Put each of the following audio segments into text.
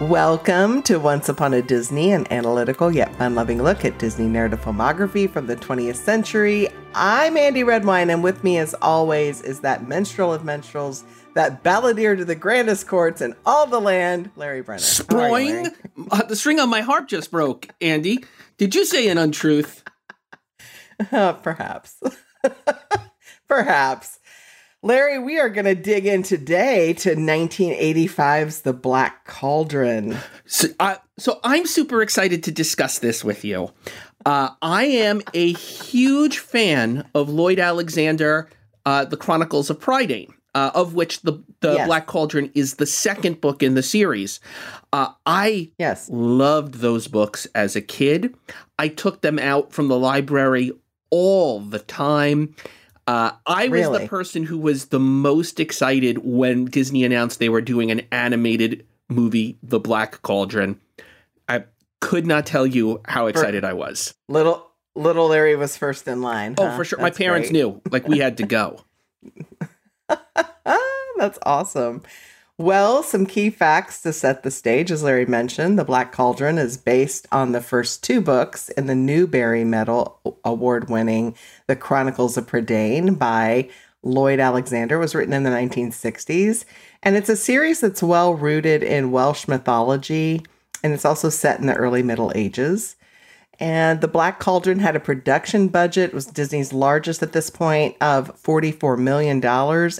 Welcome to Once Upon a Disney, an analytical yet fun loving look at Disney narrative filmography from the 20th century. I'm Andy Redwine, and with me, as always, is that minstrel of minstrels, that balladeer to the grandest courts in all the land, Larry Brenner. Sproing? Uh, the string on my harp just broke, Andy. Did you say an untruth? Uh, perhaps. perhaps. Larry, we are going to dig in today to 1985's The Black Cauldron. So, uh, so I'm super excited to discuss this with you. Uh, I am a huge fan of Lloyd Alexander, uh, The Chronicles of Prydain, uh, of which the, the Yes. Black Cauldron is the second book in the series. Uh, I Yes. loved those books as a kid. I took them out from the library all the time. Uh, I was Really? the person who was the most excited when Disney announced they were doing an animated movie, The Black Cauldron. I could not tell you how excited I was. Little little Larry was first in line. Oh, huh? for sure. My parents great. knew. Like we had to go. That's awesome. Well, some key facts to set the stage. As Larry mentioned, The Black Cauldron is based on the first two books in the Newbery Medal award winning The Chronicles of Prydain by Lloyd Alexander, was written in the 1960s. And it's a series that's well rooted in Welsh mythology, and it's also set in the early Middle Ages. And The Black Cauldron had a production budget, was Disney's largest at this point, of $44 million.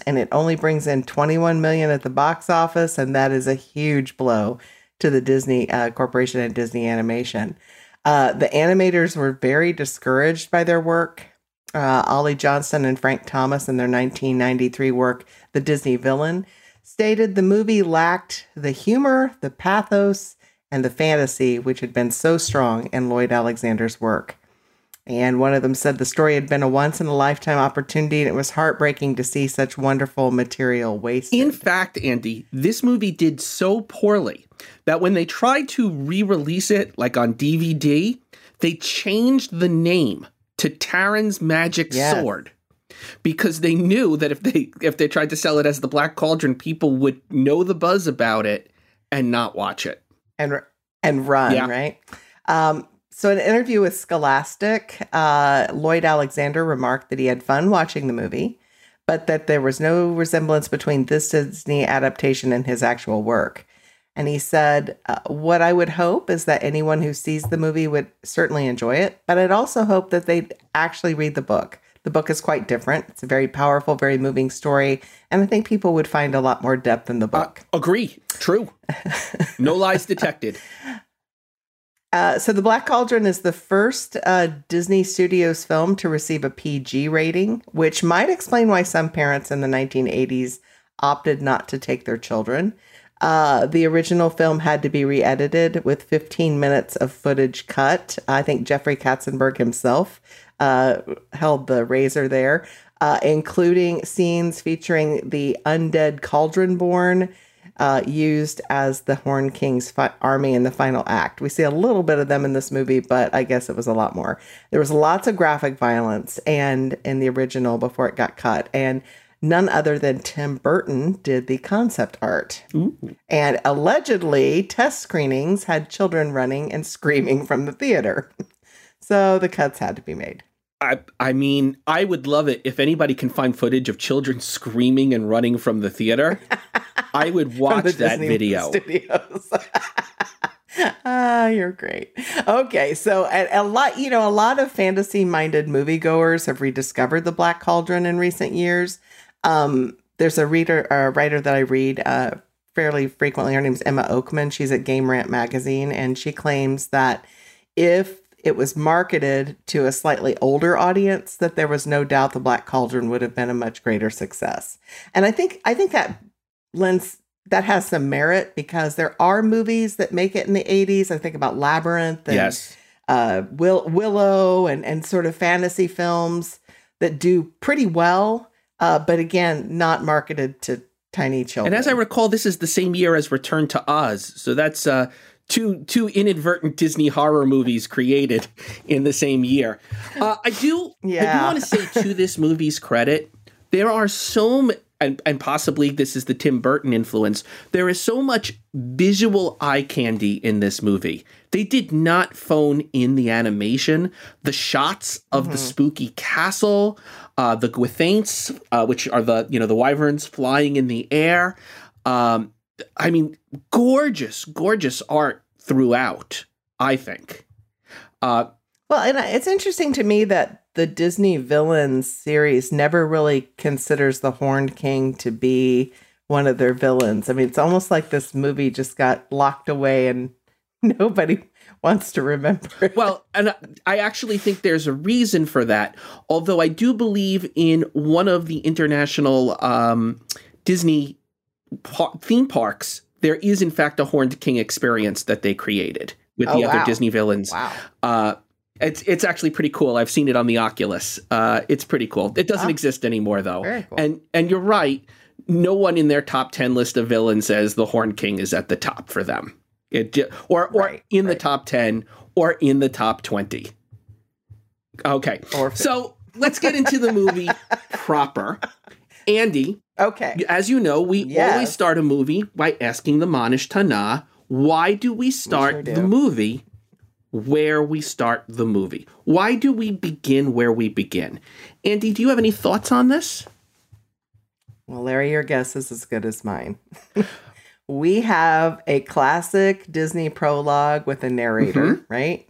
And it only brings in 21 million at the box office. And that is a huge blow to the Disney uh, Corporation and Disney Animation. Uh, the animators were very discouraged by their work. Uh, Ollie Johnston and Frank Thomas, in their 1993 work, The Disney Villain, stated the movie lacked the humor, the pathos, and the fantasy which had been so strong in Lloyd Alexander's work. And one of them said the story had been a once in a lifetime opportunity and it was heartbreaking to see such wonderful material wasted. In fact, Andy, this movie did so poorly that when they tried to re release it, like on DVD, they changed the name to Taran's Magic Yes. Sword. Because they knew that if they if they tried to sell it as the Black Cauldron, people would know the buzz about it and not watch it. And and run, Yeah. right? Um, so, in an interview with Scholastic, uh, Lloyd Alexander remarked that he had fun watching the movie, but that there was no resemblance between this Disney adaptation and his actual work. And he said, uh, What I would hope is that anyone who sees the movie would certainly enjoy it, but I'd also hope that they'd actually read the book. The book is quite different. It's a very powerful, very moving story, and I think people would find a lot more depth in the book. Agree. True. no lies detected. Uh, so, The Black Cauldron is the first uh, Disney Studios film to receive a PG rating, which might explain why some parents in the 1980s opted not to take their children. Uh, the original film had to be re edited with 15 minutes of footage cut. I think Jeffrey Katzenberg himself uh, held the razor there, uh, including scenes featuring the undead cauldron born uh, used as the Horn King's fi- army in the final act. We see a little bit of them in this movie, but I guess it was a lot more. There was lots of graphic violence and in the original before it got cut, and none other than Tim Burton did the concept art. And allegedly, test screenings had children running and screaming from the theater. so the cuts had to be made. I I mean, I would love it if anybody can find footage of children screaming and running from the theater. I would watch that Disney video. Ah, you're great. Okay, so a, a lot, you know, a lot of fantasy-minded moviegoers have rediscovered the Black Cauldron in recent years. Um, there's a reader, a writer that I read uh, fairly frequently. Her name's Emma Oakman. She's at Game Rant magazine, and she claims that if it was marketed to a slightly older audience, that there was no doubt the Black Cauldron would have been a much greater success. And I think I think that lends that has some merit because there are movies that make it in the 80s. I think about Labyrinth and Yes. uh, Will, Willow and, and sort of fantasy films that do pretty well, uh, but again, not marketed to tiny children. And as I recall, this is the same year as Return to Oz. So that's uh, two two inadvertent Disney horror movies created in the same year. Uh, I do I do Yeah. want to say to this movie's credit, there are so m- and and possibly this is the Tim Burton influence. There is so much visual eye candy in this movie. They did not phone in the animation, the shots of mm-hmm. the spooky castle, uh, the Gwythaints, uh, which are the you know the wyverns flying in the air. Um, I mean, gorgeous, gorgeous art throughout. I think. Uh, well, and it's interesting to me that the Disney villains series never really considers the Horned King to be one of their villains. I mean, it's almost like this movie just got locked away and nobody wants to remember. It. Well, and I actually think there's a reason for that. Although I do believe in one of the international um, Disney par- theme parks, there is in fact a Horned King experience that they created with oh, the other Disney villains. Wow. Uh, it's it's actually pretty cool. I've seen it on the Oculus. Uh, it's pretty cool. It doesn't oh. exist anymore though. Cool. And and you're right. No one in their top ten list of villains says the Horn King is at the top for them. It or or right, in right. the top ten or in the top twenty. Okay. so let's get into the movie proper. Andy. Okay. As you know, we yes. always start a movie by asking the Manish Tana, why do we start we sure do. the movie where we start the movie. Why do we begin where we begin? Andy, do you have any thoughts on this? Well, Larry, your guess is as good as mine. we have a classic Disney prologue with a narrator, mm-hmm. right?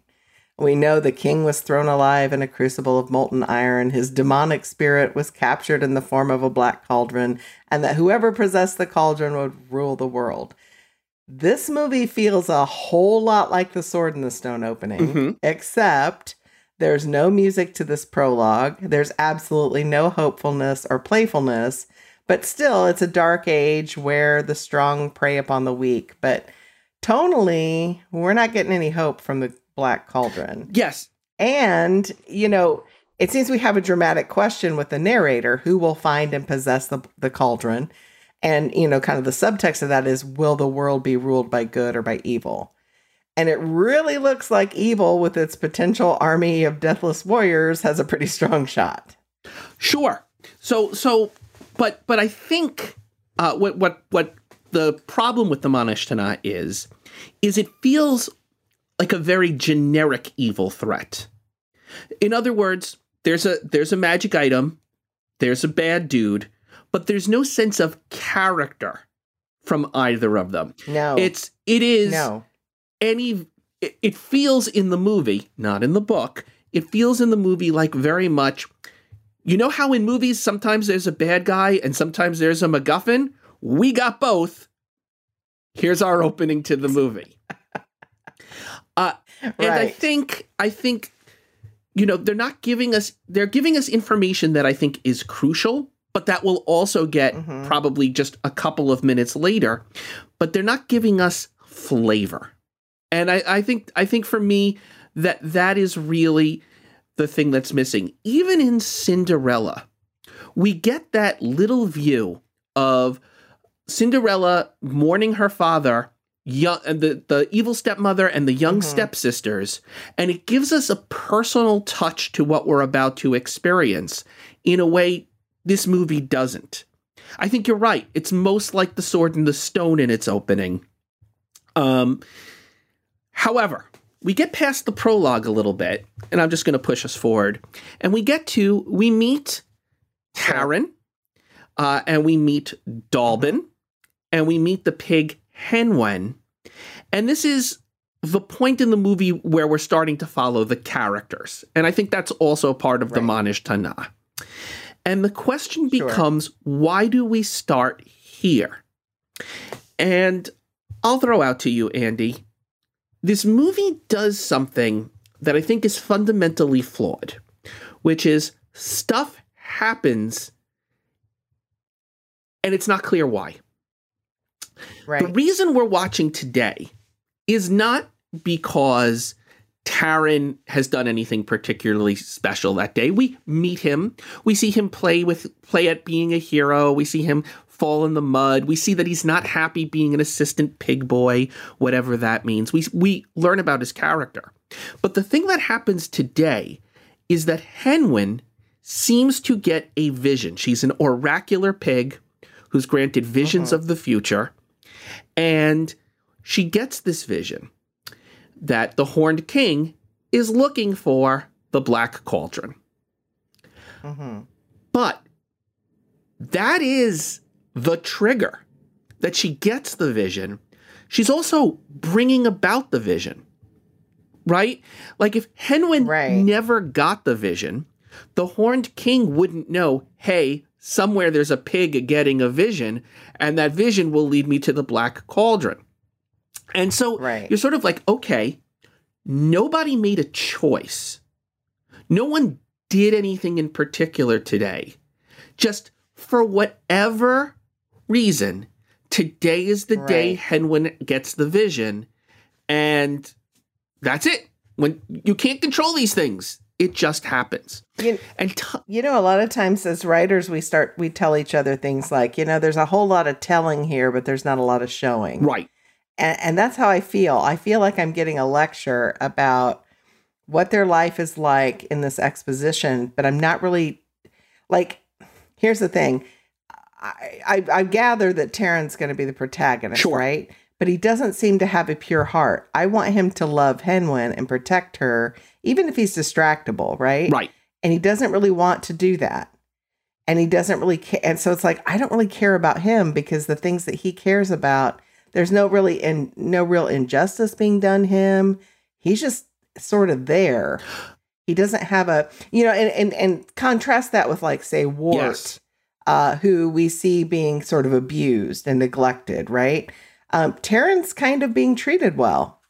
We know the king was thrown alive in a crucible of molten iron. His demonic spirit was captured in the form of a black cauldron, and that whoever possessed the cauldron would rule the world. This movie feels a whole lot like the Sword in the Stone opening, mm-hmm. except there's no music to this prologue. There's absolutely no hopefulness or playfulness, but still, it's a dark age where the strong prey upon the weak. But tonally, we're not getting any hope from the Black Cauldron. Yes. And, you know, it seems we have a dramatic question with the narrator who will find and possess the, the cauldron. And, you know, kind of the subtext of that is will the world be ruled by good or by evil? And it really looks like evil, with its potential army of deathless warriors, has a pretty strong shot. Sure. So, so, but, but I think uh, what, what, what the problem with the Manashtana is, is it feels like a very generic evil threat. In other words, there's a there's a magic item, there's a bad dude, but there's no sense of character from either of them. No. It's it is no. any it, it feels in the movie, not in the book. It feels in the movie like very much you know how in movies sometimes there's a bad guy and sometimes there's a MacGuffin? We got both. Here's our opening to the movie. And right. I think I think you know they're not giving us they're giving us information that I think is crucial but that will also get mm-hmm. probably just a couple of minutes later. But they're not giving us flavor. And I, I think I think for me that that is really the thing that's missing. Even in Cinderella, we get that little view of Cinderella mourning her father, young and the, the evil stepmother and the young mm-hmm. stepsisters, and it gives us a personal touch to what we're about to experience in a way this movie doesn't. I think you're right. It's most like The Sword and the Stone in its opening. Um, however, we get past the prologue a little bit, and I'm just going to push us forward. And we get to, we meet Taran, uh, and we meet Dallben, and we meet the pig Hen Wen. And this is the point in the movie where we're starting to follow the characters. And I think that's also part of right. the Manish Tana. And the question becomes why do we start here? And I'll throw out to you, Andy. This movie does something that I think is fundamentally flawed, which is stuff happens and it's not clear why. Right. The reason we're watching today is not because Taran has done anything particularly special that day. We meet him. We see him play with play at being a hero. We see him fall in the mud. We see that he's not happy being an assistant pig boy, whatever that means. We we learn about his character. But the thing that happens today is that Hen Wen seems to get a vision. She's an oracular pig who's granted visions uh-huh. of the future. And she gets this vision that the Horned King is looking for the Black Cauldron. Mm-hmm. But that is the trigger that she gets the vision. She's also bringing about the vision, right? Like if Hen Wen Right. never got the vision, the Horned King wouldn't know, hey, somewhere there's a pig getting a vision, and that vision will lead me to the Black Cauldron. And so Right. you're sort of like, okay, nobody made a choice. No one did anything in particular today. Just for whatever reason, today is the day Right. Hen Wen gets the vision, and that's it. When you can't control these things, it just happens. You, And t- you know, a lot of times as writers, we start, we tell each other things like, you know, there's a whole lot of telling here, but there's not a lot of showing. right, And, and that's how I feel. I feel like I'm getting a lecture about what their life is like in this exposition, but I'm not really like. Here's the thing, I I, I gather that Taran's going to be the protagonist, Sure. right? But he doesn't seem to have a pure heart. I want him to love Hen Wen and protect her, even if he's distractible, right? right. and he doesn't really want to do that and he doesn't really care and so it's like i don't really care about him because the things that he cares about there's no really in no real injustice being done him he's just sort of there he doesn't have a you know and and, and contrast that with like say wart Yes. uh, who we see being sort of abused and neglected right um Taran's kind of being treated well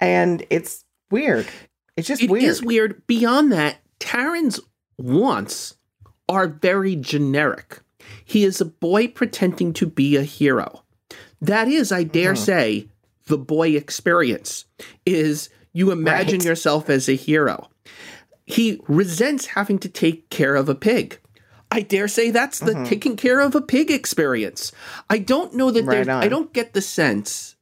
and it's weird it's just It weird It is weird. Beyond that, Taran's wants are very generic. He is a boy pretending to be a hero. That is, I dare Uh-huh. say, the boy experience is you imagine Right. yourself as a hero. He resents having to take care of a pig. I dare say that's the Mhm. taking care of a pig experience. I don't know that Right there's I don't get the sense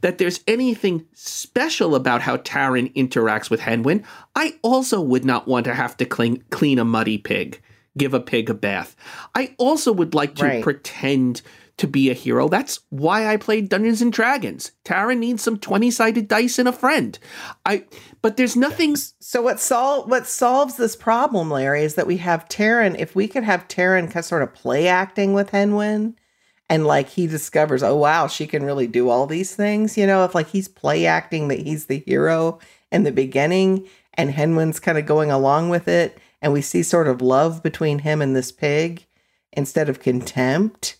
that there's anything special about how Taran interacts with Hen Wen. I also would not want to have to clean clean a muddy pig, give a pig a bath. I also would like to Right. pretend to be a hero. That's why I played Dungeons and Dragons. Taran needs some 20-sided dice and a friend. I but there's nothing So what sol- what solves this problem, Larry, is that we have Taran. If we could have Taran kind of sort of play acting with Hen Wen, and like he discovers, oh wow, she can really do all these things. You know, if like he's play acting that he's the hero in the beginning, and Hen Wen's kind of going along with it, and we see sort of love between him and this pig instead of contempt.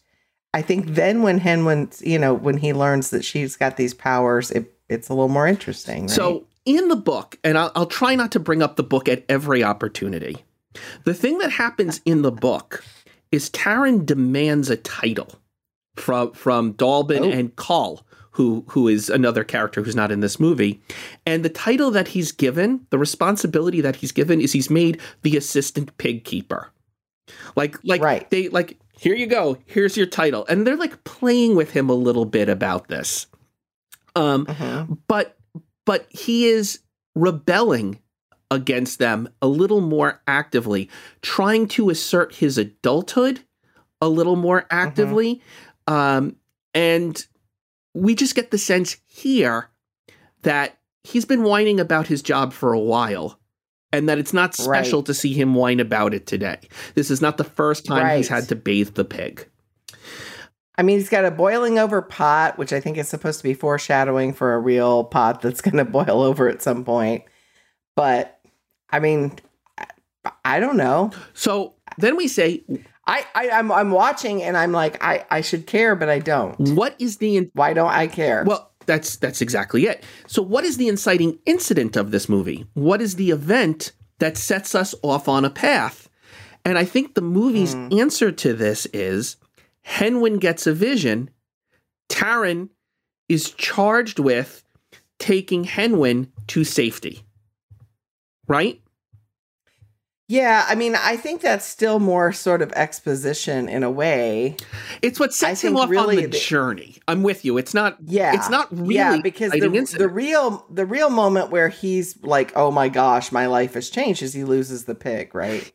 I think then when Hen Wen, you know, when he learns that she's got these powers, it, it's a little more interesting. Right? So in the book, and I'll, I'll try not to bring up the book at every opportunity. The thing that happens in the book is Taran demands a title from from Dallben Oh. and Coll, who who is another character who's not in this movie. And the title that he's given, the responsibility that he's given, is he's made the assistant pig keeper. Like like Right. they like here you go, here's your title, and they're like playing with him a little bit about this. Um, Mhm. but but he is rebelling against them a little more actively trying to assert his adulthood a little more actively um and we just get the sense here that he's been whining about his job for a while and that it's not special Right. to see him whine about it today this is not the first time he's had to bathe the pig I mean, he's got a boiling over pot, which I think is supposed to be foreshadowing for a real pot that's going to boil over at some point. But I mean, I, don't know. so then we say I, I I'm I'm watching and I'm like, I I should care, but I don't. what is the Why don't I care? Well, that's that's exactly it. So what is the inciting incident of this movie? What is the event that sets us off on a path? And I think the movie's Hmm. answer to this is Hen Wen gets a vision. Taran is charged with taking Hen Wen to safety. Right? Yeah, I mean, I think that's still more sort of exposition in a way. It's what sets him off really on the, the- journey. I'm with you. It's not Yeah, it's not really yeah, because the, the real the real moment where he's like, "Oh my gosh, my life has changed," is he loses the pig, right?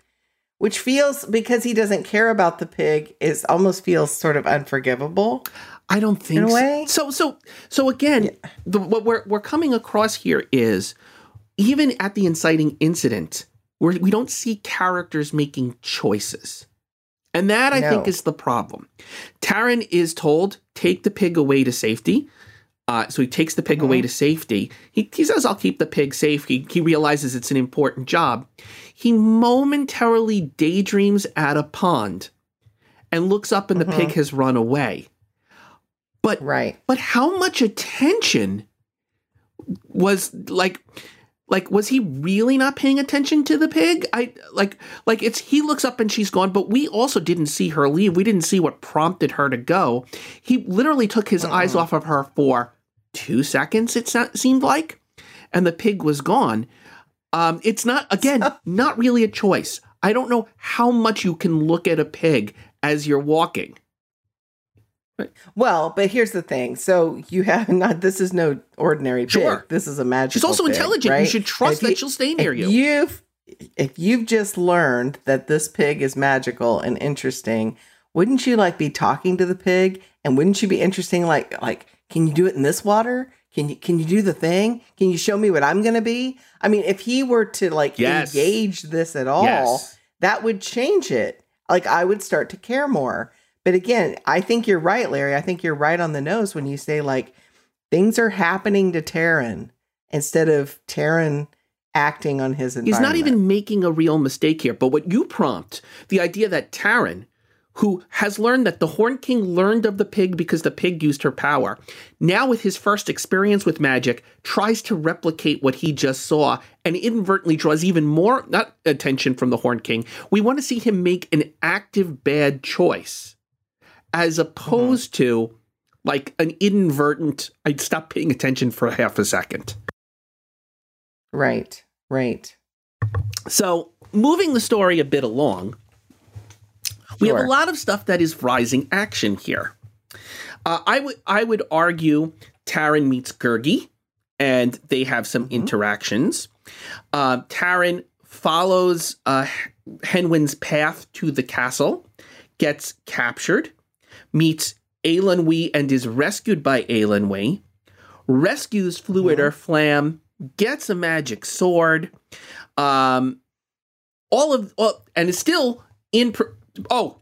which feels because he doesn't care about the pig is almost feels sort of unforgivable. I don't think In a so. way? so. So so again, the, what we're we're coming across here is even at the inciting incident, we're, we don't see characters making choices. And that I think is the problem. Taran is told, take the pig away to safety. Uh, so he takes the pig away to safety. He, he says, I'll keep the pig safe. He, he realizes it's an important job. He momentarily daydreams at a pond and looks up and the pig has run away. But Right. but how much attention was like like was he really not paying attention to the pig? I like like it's he looks up and she's gone, but we also didn't see her leave. We didn't see what prompted her to go. He literally took his eyes off of her for 2 seconds it se- seemed like and the pig was gone. Um it's not again not really a choice. I don't know how much you can look at a pig as you're walking. Well, but here's the thing. So you have not. This is no ordinary pig. Sure. This is a magical. She's also pig, intelligent. You should trust that you- she'll stay near if you. You've if you've just learned that this pig is magical and interesting, wouldn't you like be talking to the pig? And wouldn't you be interesting? Like like, can you do it in this water? Can you can you do the thing? Can you show me what I'm gonna be? I mean, if he were to like Yes. engage this at all, Yes. that would change it. Like I would start to care more. But again, I think you're right, Larry. I think you're right on the nose when you say like things are happening to Taran instead of Taran acting on his He's not even making a real mistake here. But what you prompt, the idea that Taran, who has learned that the Horn King learned of the pig because the pig used her power, now with his first experience with magic, tries to replicate what he just saw and inadvertently draws even more not attention from the Horn King. We want to see him make an active bad choice as opposed to like an inadvertent, I'd stop paying attention for half a second. Right. Right. So, moving the story a bit along, we have a lot of stuff that is rising action here. Uh, I would I would argue Taran meets Gurgi, and they have some interactions. Uh, Taran follows uh, Hen Wen's path to the castle, gets captured, meets Eilonwy and is rescued by Eilonwy, rescues Fflewddur Fflam, gets a magic sword, um, all of all, and is still in. Pr- oh,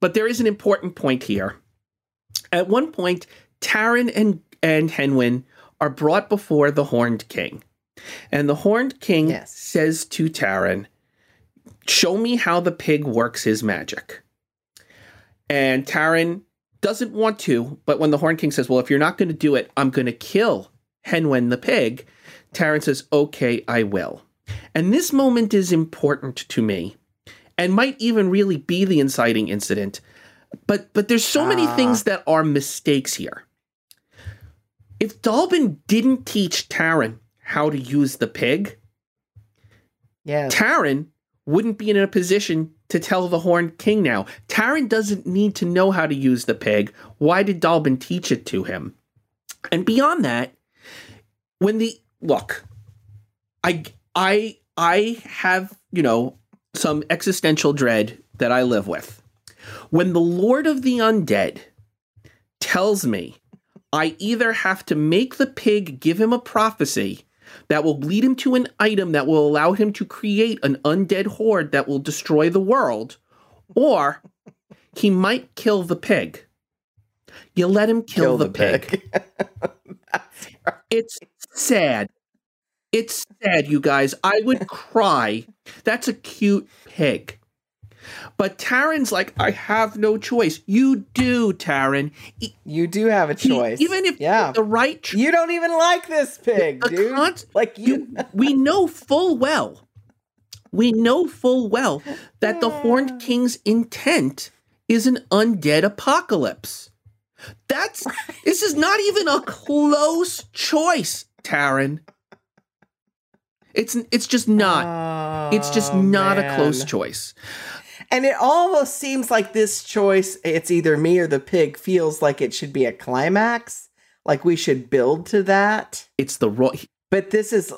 but there is an important point here. At one point, Taran and and Hen Wen are brought before the Horned King, and the Horned King Yes. says to Taran, "Show me how the pig works his magic." And Taran doesn't want to, but when the Horn King says, Well, if you're not going to do it, I'm going to kill Hen Wen the pig, Taran says, Okay, I will. And this moment is important to me and might even really be the inciting incident. But but there's so many Ah. things that are mistakes here. If Dallben didn't teach Taran how to use the pig, Yes. Taran wouldn't be in a position to tell the Horned King now. Taran doesn't need to know how to use the pig. Why did Dallben teach it to him? And beyond that, when the look, I I I have, you know, some existential dread that I live with. When the Lord of the Undead tells me I either have to make the pig give him a prophecy that will lead him to an item that will allow him to create an undead horde that will destroy the world, or he might kill the pig. You let him kill, the, pig. It's sad. It's sad, you guys. I would cry. That's a cute pig. But Taran's like, I have no choice. You do, Taran. E- you do have a choice. even if yeah. the right tr- You don't even like this pig, dude. con- like you. we know full well, we know full well that the Horned King's intent is an undead apocalypse. That's this is not even a close choice, Taran. It's it's just not. it's just Oh, not a close choice. And it almost seems like this choice, it's either me or the pig, feels like it should be a climax. Like we should build to that. It's the ro- But this is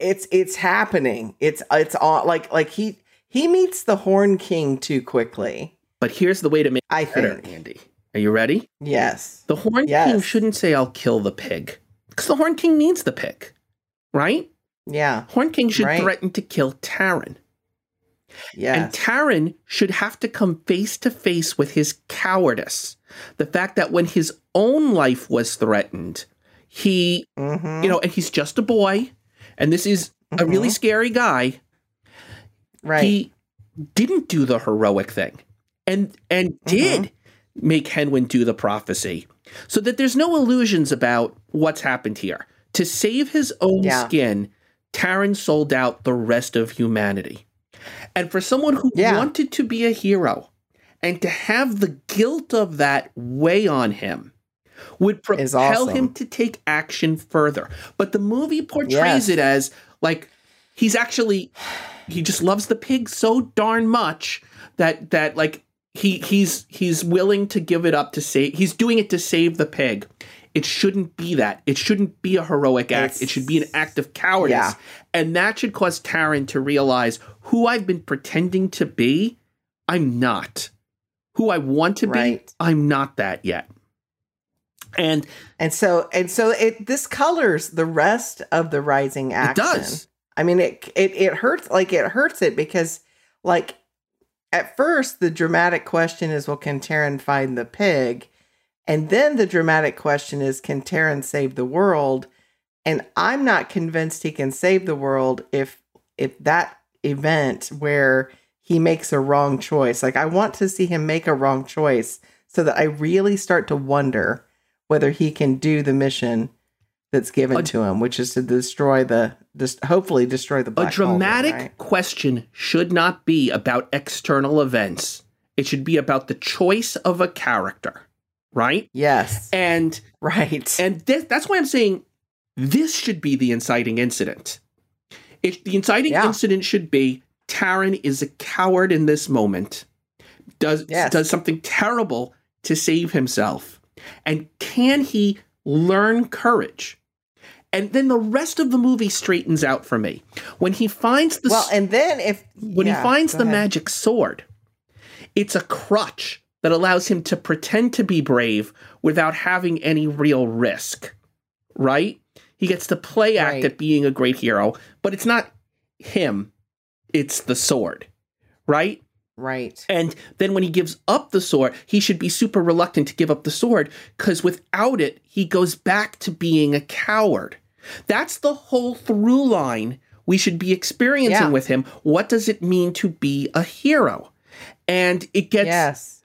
it's it's happening. It's it's all like like he he meets the Horn King too quickly. But here's the way to make I it better, think. Andy. Are you ready? Yes. The Horn King shouldn't say, I'll kill the pig. Because the Horn King needs the pig, right? Yeah. Horn King should Right. threaten to kill Taran. And Yes. Taran should have to come face to face with his cowardice. The fact that when his own life was threatened, he, hmm you know, and he's just a boy, and this is a really scary guy, right. he didn't do the heroic thing and and Mm-hmm. did make Hen Wen do the prophecy. So that there's no illusions about what's happened here. To save his own Yeah. skin, Taran sold out the rest of humanity. And for someone who Yeah. wanted to be a hero and to have the guilt of that weigh on him would propel awesome. him to take action further. But the movie portrays Yes. it as like he's actually he just loves the pig so darn much that that like he he's he's willing to give it up to save he's doing it to save the pig. It shouldn't be that. It shouldn't be a heroic act. It's- it should be an act of cowardice. Yeah. And that should cause Taran to realize who I've been pretending to be, I'm not. Who I want to Right. be, I'm not that yet. And and so and so it this colors the rest of the rising it action. does. I mean, it it it hurts like it hurts it because like at first the dramatic question is, well, can Taran find the pig? And then the dramatic question is, can Taran save the world? And I'm not convinced he can save the world if if that event where he makes a wrong choice. Like I want to see him make a wrong choice so that I really start to wonder whether he can do the mission that's given A- to him, which is to destroy the just hopefully destroy the A dramatic right? question should not be about external events. It should be about the choice of a character, right? Yes. And Right. and this, that's why I'm saying this should be the inciting incident. It, the inciting Yeah. incident should be Taran is a coward in this moment, does Yes. does something terrible to save himself, and can he learn courage? And then the rest of the movie straightens out for me when he finds the well, and then if when yeah, he finds the ahead. magic sword, it's a crutch that allows him to pretend to be brave without having any real risk. Right? He gets to play act Right. at being a great hero, but it's not him, it's the sword. Right? right. And then when he gives up the sword, he should be super reluctant to give up the sword because without it, he goes back to being a coward. That's the whole through line we should be experiencing Yeah. with him. What does it mean to be a hero? And it gets yes.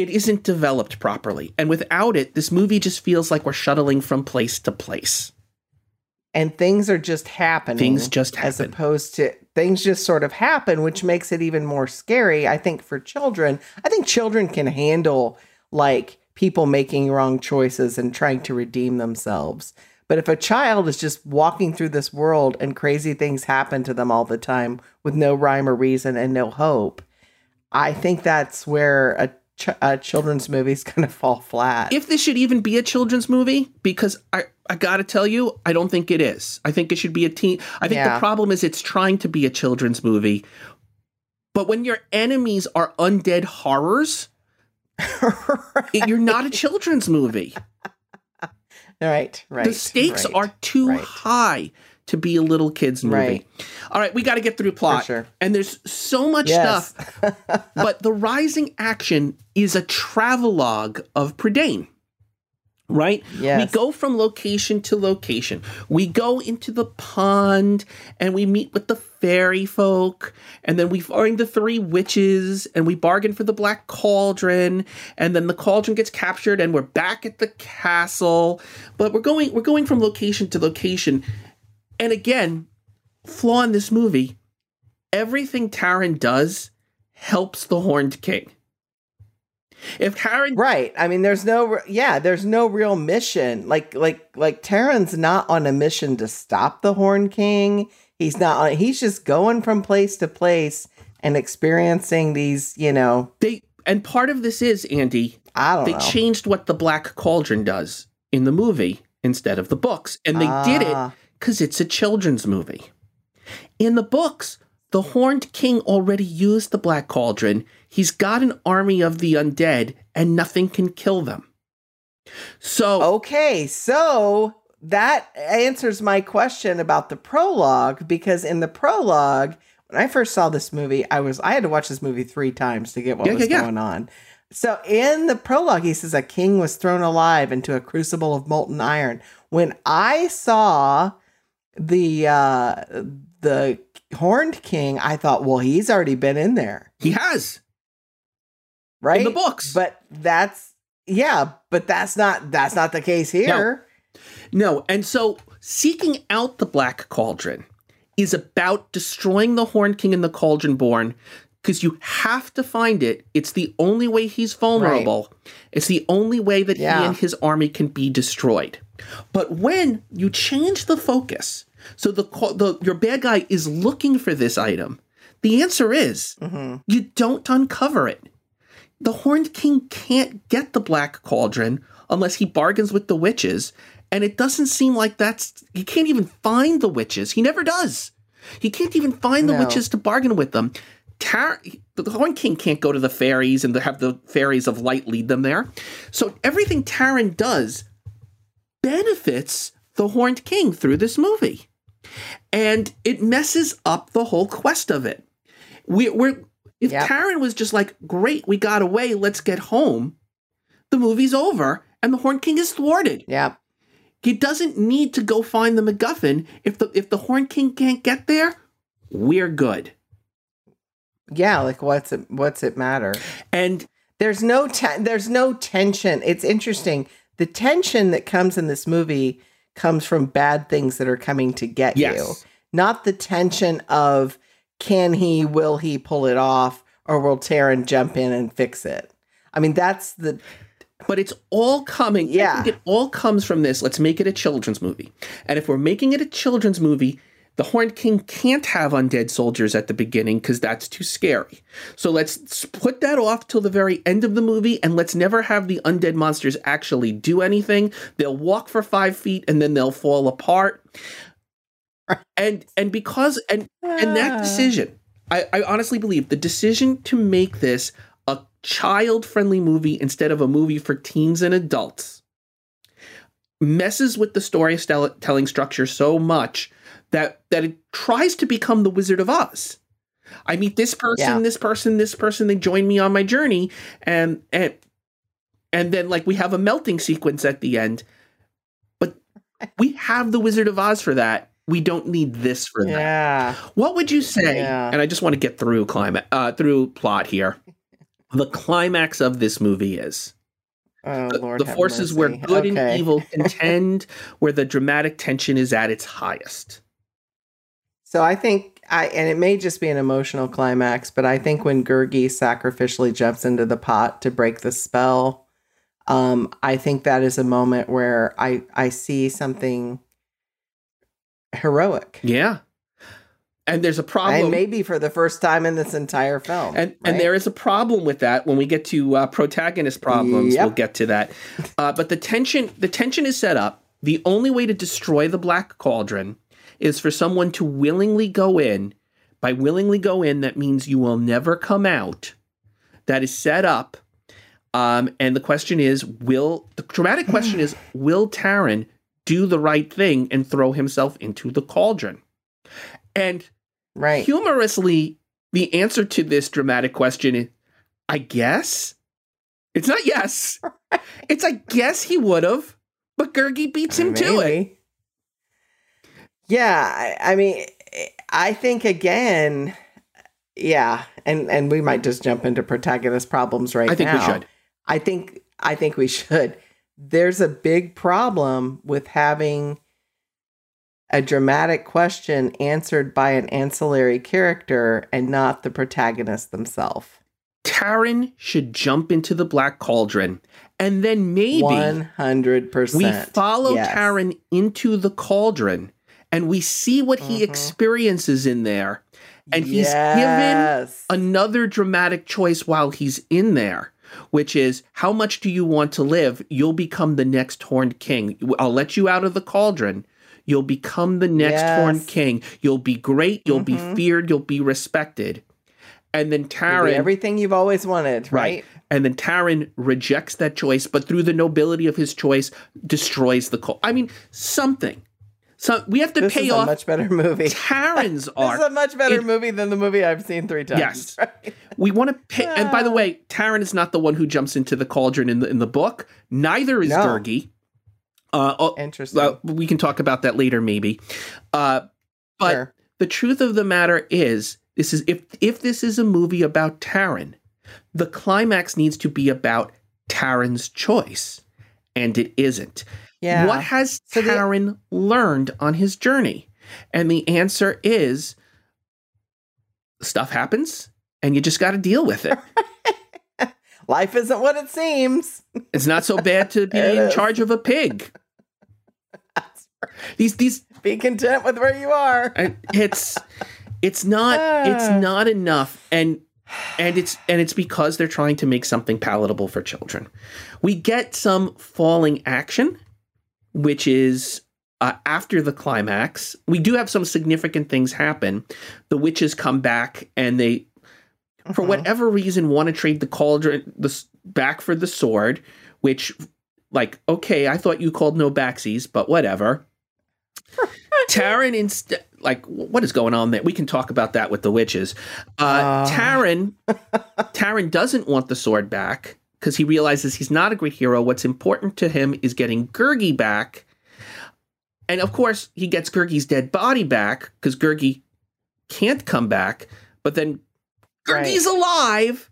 It isn't developed properly. And without it, this movie just feels like we're shuttling from place to place. And things are just happening. Things just as opposed to things just sort of happen, which makes it even more scary. I think for children, I think children can handle like people making wrong choices and trying to redeem themselves. But if a child is just walking through this world and crazy things happen to them all the time with no rhyme or reason and no hope, I think that's where a, ch- a children's movies going to fall flat. if this should even be a children's movie because i i gotta tell you i don't think it is i think it should be a teen i think the problem is it's trying to be a children's movie but when your enemies are undead horrors it- you're not a children's movie right, right. the stakes right, are too right. high to be a little kids movie Right. all right we got to get through plot sure. and there's so much Yes. stuff but the rising action is a travelogue of Prydain. Right? Yes. We go from location to location. We go into the pond and we meet with the fairy folk, and then we find the three witches, and we bargain for the black cauldron, and then the cauldron gets captured, and we're back at the castle. But we're going we're going from location to location. And again, flaw in this movie, everything Taran does helps the Horned King. If Taran Right. I mean, there's no, yeah, there's no real mission. Like, like, like Taran's not on a mission to stop the Horn King. He's not on, he's just going from place to place and experiencing these, you know, they and part of this is Andy, I don't they know. changed what the Black Cauldron does in the movie instead of the books, and they did it Ah, because it's a children's movie. In the books, the Horned King already used the Black Cauldron. He's got an army of the undead, and nothing can kill them. So, Okay, so that answers my question about the prologue because in the prologue, when I first saw this movie, I was I had to watch this movie three times to get what Yeah, was yeah, yeah. going on. So in the prologue, he says a king was thrown alive into a crucible of molten iron. When I saw the uh the horned king, I thought, well, he's already been in there, he has. right? in the books. But that's yeah, but that's not that's not the case here. No, and so seeking out the Black Cauldron is about destroying the Horned King and the Cauldron Born because you have to find it. It's the only way he's vulnerable. It's the only way that Yeah. he and his army can be destroyed. But when you change the focus, so the, the your bad guy is looking for this item, the answer is Mhm. you don't uncover it. The Horned King can't get the Black Cauldron unless he bargains with the witches, and it doesn't seem like that's. He can't even find the witches. He never does. He can't even find the No. witches to bargain with them. Tar- the Horned King can't go to the fairies and have the fairies of light lead them there. So everything Taran does benefits the Horned King through this movie. And it messes up the whole quest of it. We, we're if Yep. Taran was just like, great, we got away, let's get home, the movie's over and the Horn King is thwarted. Yeah. He doesn't need to go find the MacGuffin. If the if the Horned King can't get there, we're good. Yeah, like what's it what's it matter? And There's no te- there's no tension. It's interesting. The tension that comes in this movie comes from bad things that are coming to get you. Not the tension of can he, will he pull it off, or will Taran jump in and fix it? I mean, that's the but it's all coming. Yeah. it all comes from this. Let's make it a children's movie. And if we're making it a children's movie, the Horned King can't have undead soldiers at the beginning because that's too scary. So let's put that off till the very end of the movie, and let's never have the undead monsters actually do anything. They'll walk for five feet and then they'll fall apart. And and because and and that Ah. decision, I, I honestly believe the decision to make this a child friendly movie instead of a movie for teens and adults messes with the storytelling structure so much that that it tries to become the Wizard of Oz. I meet this person, Yeah. this person, this person. They join me on my journey, and and and then like we have a melting sequence at the end. But we have the Wizard of Oz for that. We don't need this for that. yeah. What would you say? Yeah. And I just want to get through climate, uh, through plot here. The climax of this movie is Oh the, the forces where good Okay. and evil contend, where the dramatic tension is at its highest. So I think I and it may just be an emotional climax, but I think when Gurgi sacrificially jumps into the pot to break the spell, um, I think that is a moment where I I see something heroic. Yeah, and there's a problem. And maybe for the first time in this entire film. and right? and there is a problem with that when we get to uh, protagonist problems Yep. we'll get to that uh, but the tension the tension is set up the only way to destroy the black cauldron is for someone to willingly go in by willingly go in that means you will never come out that is set up um, and the question is will the dramatic question is will Taran do the right thing and throw himself into the cauldron and right. humorously, the answer to this dramatic question is, I guess. It's not yes. It's I guess he would have, but Gurgi beats him to it. Yeah, I, I mean, I think again, yeah, and and we might just jump into protagonist problems right now. I think now. we should. I think I think we should. There's a big problem with having a dramatic question answered by an ancillary character and not the protagonist themselves. Taran should jump into the black cauldron, and then maybe One hundred percent. we follow Yes. Taran into the cauldron, and we see what he Mhm. experiences in there, and he's given Yes. another dramatic choice while he's in there, which is how much do you want to live? You'll become the next horned king. I'll let you out of the cauldron. You'll become the next Yes. Horned King. You'll be great. You'll be Mhm. feared. You'll be respected. And then Taran, everything you've always wanted, Right. right? and then Taran rejects that choice, but through the nobility of his choice, destroys the cult. I mean, something. So we have to This pay is a much better movie. Taran's This is a much better It- movie than the movie I've seen three times. Yes. right? We want to pay. And by the way, Taran is not the one who jumps into the cauldron in the in the book. Neither is No. Uh, oh, Interesting. well, we can talk about that later, maybe. Uh, but Sure. the truth of the matter is, this is if if this is a movie about Taran, the climax needs to be about Taran's choice, and it isn't. Yeah. What has So the- learned on his journey? And the answer is stuff happens, and you just got to deal with it. Life isn't what it seems. It's not so bad to be in is. charge of a pig. These these Be content with where you are. it's it's not it's Ah. not enough and and it's and it's because they're trying to make something palatable for children. We get some falling action which is uh, after the climax. We do have some significant things happen. The witches come back and they for Mhm. whatever reason want to trade the cauldron the back for the sword which like okay i thought you called no backsies but whatever Taran instead like what is going on there we can talk about that with the witches uh Ah. Taran Taran doesn't want the sword back because he realizes he's not a great hero what's important to him is getting Gurgi back and of course he gets Gurgi's dead body back because Gurgi can't come back but then Right. Alive.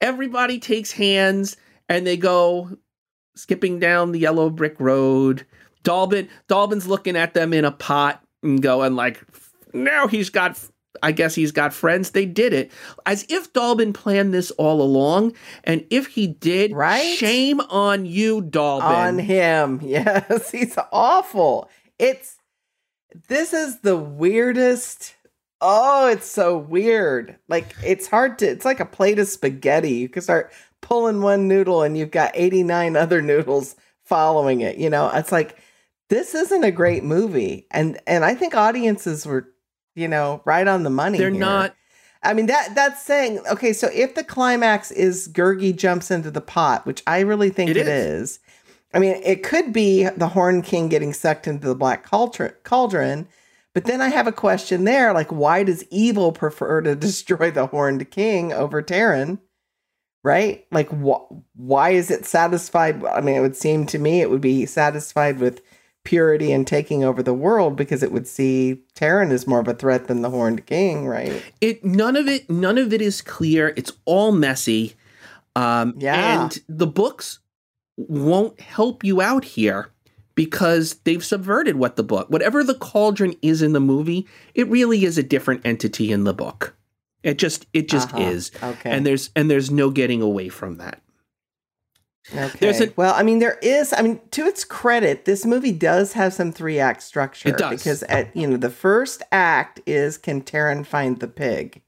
Everybody takes hands and they go skipping down the yellow brick road. Dallben Dallben's looking at them in a pot and going like, now he's got. I guess he's got friends. They did it as if Dallben planned this all along, and if he did, Right? Shame on you, Dallben. on him. Yes, he's awful. It's this is the weirdest. Oh, it's so weird. Like it's hard to. It's like a plate of spaghetti. You can start pulling one noodle, and you've got eighty nine other noodles following it. You know, it's like this isn't a great movie, and and I think audiences were, you know, right on the money. They're here. not. I mean that that's saying okay. So if the climax is Gurgi jumps into the pot, which I really think It it is. I mean, it could be the Horn King getting sucked into the black cauldron, cauldron. But then I have a question there, like why does evil prefer to destroy the Horned King over Taran? Right? Like wh- why is it satisfied? I mean, it would seem to me it would be satisfied with purity and taking over the world because it would see Taran as more of a threat than the Horned King, right? it none of it none of it is clear it's all messy um Yeah. and the books won't help you out here because they've subverted what the book whatever the cauldron is in the movie it really is a different entity in the book it just it just Uh-huh. is Okay. and there's and there's no getting away from that Okay. Well, I mean, there is. I mean, to its credit, this movie does have some three act structure. It does. because at you know the first act is can Taran find the pig,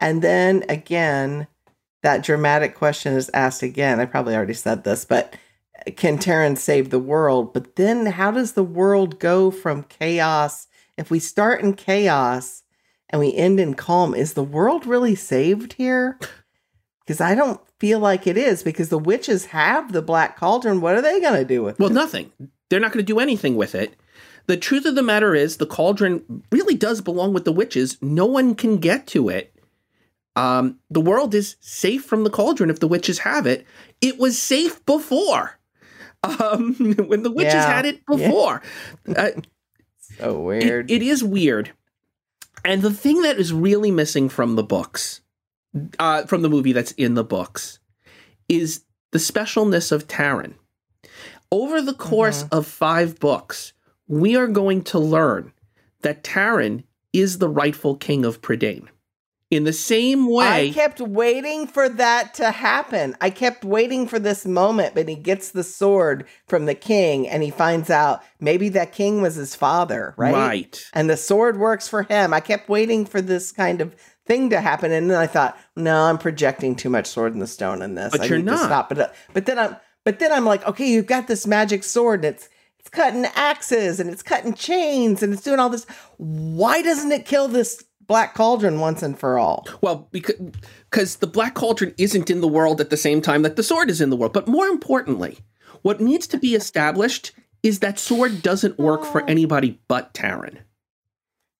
and then again, that dramatic question is asked again. I probably already said this, but uh, can Taran save the world? But then, how does the world go from chaos? If we start in chaos and we end in calm, is the world really saved here? Because I don't feel like it is because the witches have the black cauldron. What are they going to do with well it? Well, nothing they're not going to do anything with it the truth of the matter is the cauldron really does belong with the witches no one can get to it um, the world is safe from the cauldron if the witches have it it was safe before um, when the witches Yeah. had it before uh, So it- weird. it is weird. And the thing that is really missing from the books, uh, from the movie that's in the books, is the specialness of Taran. Over the course Mm-hmm. of five books, we are going to learn that Taran is the rightful king of Prydain. In the same way, I kept waiting for that to happen. I kept waiting for this moment, but he gets the sword from the king and he finds out maybe that king was his father, right? right. And the sword works for him. I kept waiting for this kind of thing to happen, and then I thought, no, I'm projecting too much sword in the stone in this. But I you're need to not. stop. But but then I'm but then I'm like, okay, you've got this magic sword. And it's it's cutting axes and it's cutting chains and it's doing all this. Why doesn't it kill this black cauldron once and for all? Well, because because the black cauldron isn't in the world at the same time that the sword is in the world. But more importantly, what needs to be established is that sword doesn't work for anybody but Taran.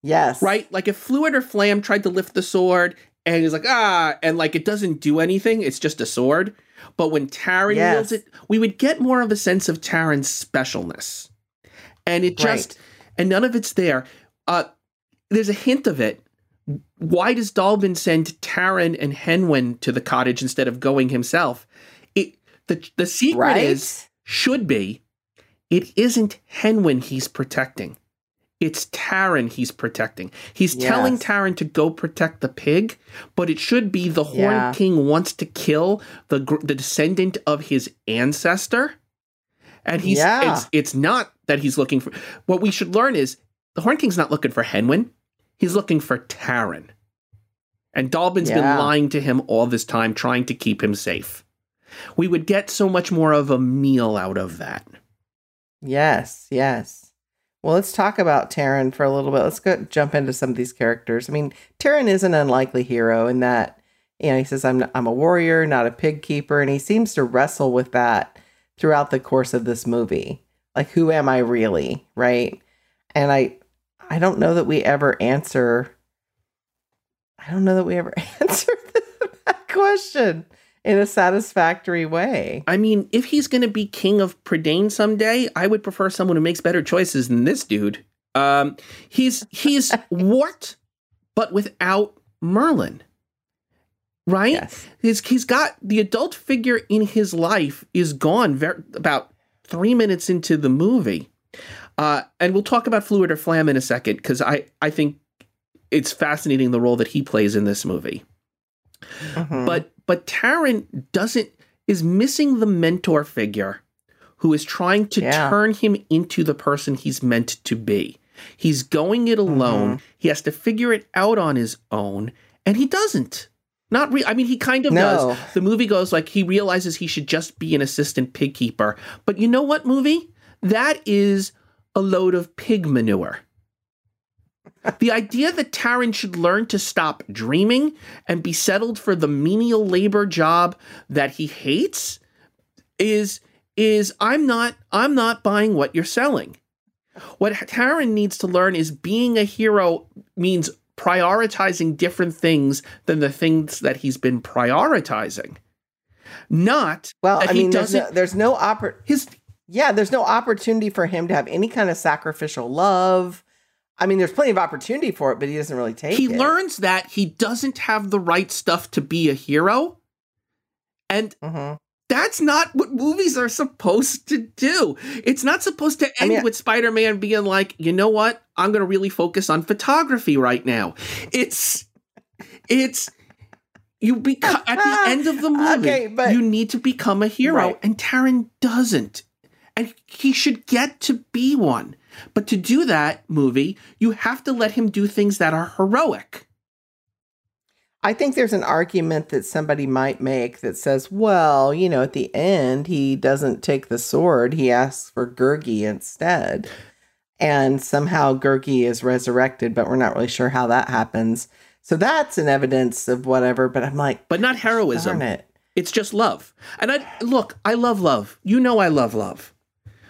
Yes. Right? Like if Fflewddur Fflam tried to lift the sword and he's like, ah, and like it doesn't do anything, it's just a sword. But when Taran Yes. wields it, we would get more of a sense of Taran's specialness. And it just, Right. and none of it's there. Uh, there's a hint of it. Why does Dallben send Taran and Hen Wen to the cottage instead of going himself? It the the secret Right? is should be it isn't Hen Wen he's protecting. It's Taran he's protecting. He's telling Yes. Taran to go protect the pig, but it should be the Horn Yeah. King wants to kill the the descendant of his ancestor, and he's Yeah. it's it's not that he's looking for. What we should learn is the Horn King's not looking for Hen Wen. He's looking for Taran, and Dallben's been lying to him all this time, trying to keep him safe. We would get so much more of a meal out of that. Yes, yes. Well, let's talk about Taran for a little bit. Let's go jump into some of these characters. I mean, Taran is an unlikely hero in that, you know, he says, I'm, I'm a warrior, not a pig keeper. And he seems to wrestle with that throughout the course of this movie. Like, who am I really? Right. And I, I don't know that we ever answer, I don't know that we ever answer that question in a satisfactory way. I mean, if he's going to be king of Prydain someday, I would prefer someone who makes better choices than this dude. Um, he's he's Wart, but without Merlin. Right? Yes. He's, he's got the adult figure in his life is gone very, about three minutes into the movie. Uh, and we'll talk about Fflewddur Fflam in a second because I, I think it's fascinating the role that he plays in this movie. Mhm. But but Taran doesn't is missing the mentor figure who is trying to Yeah. turn him into the person he's meant to be. He's going it alone. Mm-hmm. He has to figure it out on his own, and he doesn't. Not re- I mean, he kind of No. does. The movie goes like he realizes he should just be an assistant pig keeper. But you know what, movie? That is a load of pig manure. The idea that Taran should learn to stop dreaming and be settled for the menial labor job that he hates is is I'm not I'm not buying what you're selling. What Taran needs to learn is being a hero means prioritizing different things than the things that he's been prioritizing. Not Well, I mean, there's no, there's no oppor- his yeah, there's no opportunity for him to have any kind of sacrificial love. I mean, there's plenty of opportunity for it, but he doesn't really take he it. learns that he doesn't have the right stuff to be a hero. And Mhm. that's not what movies are supposed to do. It's not supposed to I end mean- with Spider Man being like, you know what? I'm going to really focus on photography right now. It's, it's, you become at the end of the movie. Okay, but- you need to become a hero, Right. and Taran doesn't, and he should get to be one. But to do that movie, you have to let him do things that are heroic. I think there's an argument that somebody might make that says, well, you know, at the end, he doesn't take the sword, he asks for Gurgi instead. And somehow Gurgi is resurrected, but we're not really sure how that happens. So that's an evidence of whatever, but I'm like, But not heroism. darn it. It's just love. And I look, I love love. You know I love love.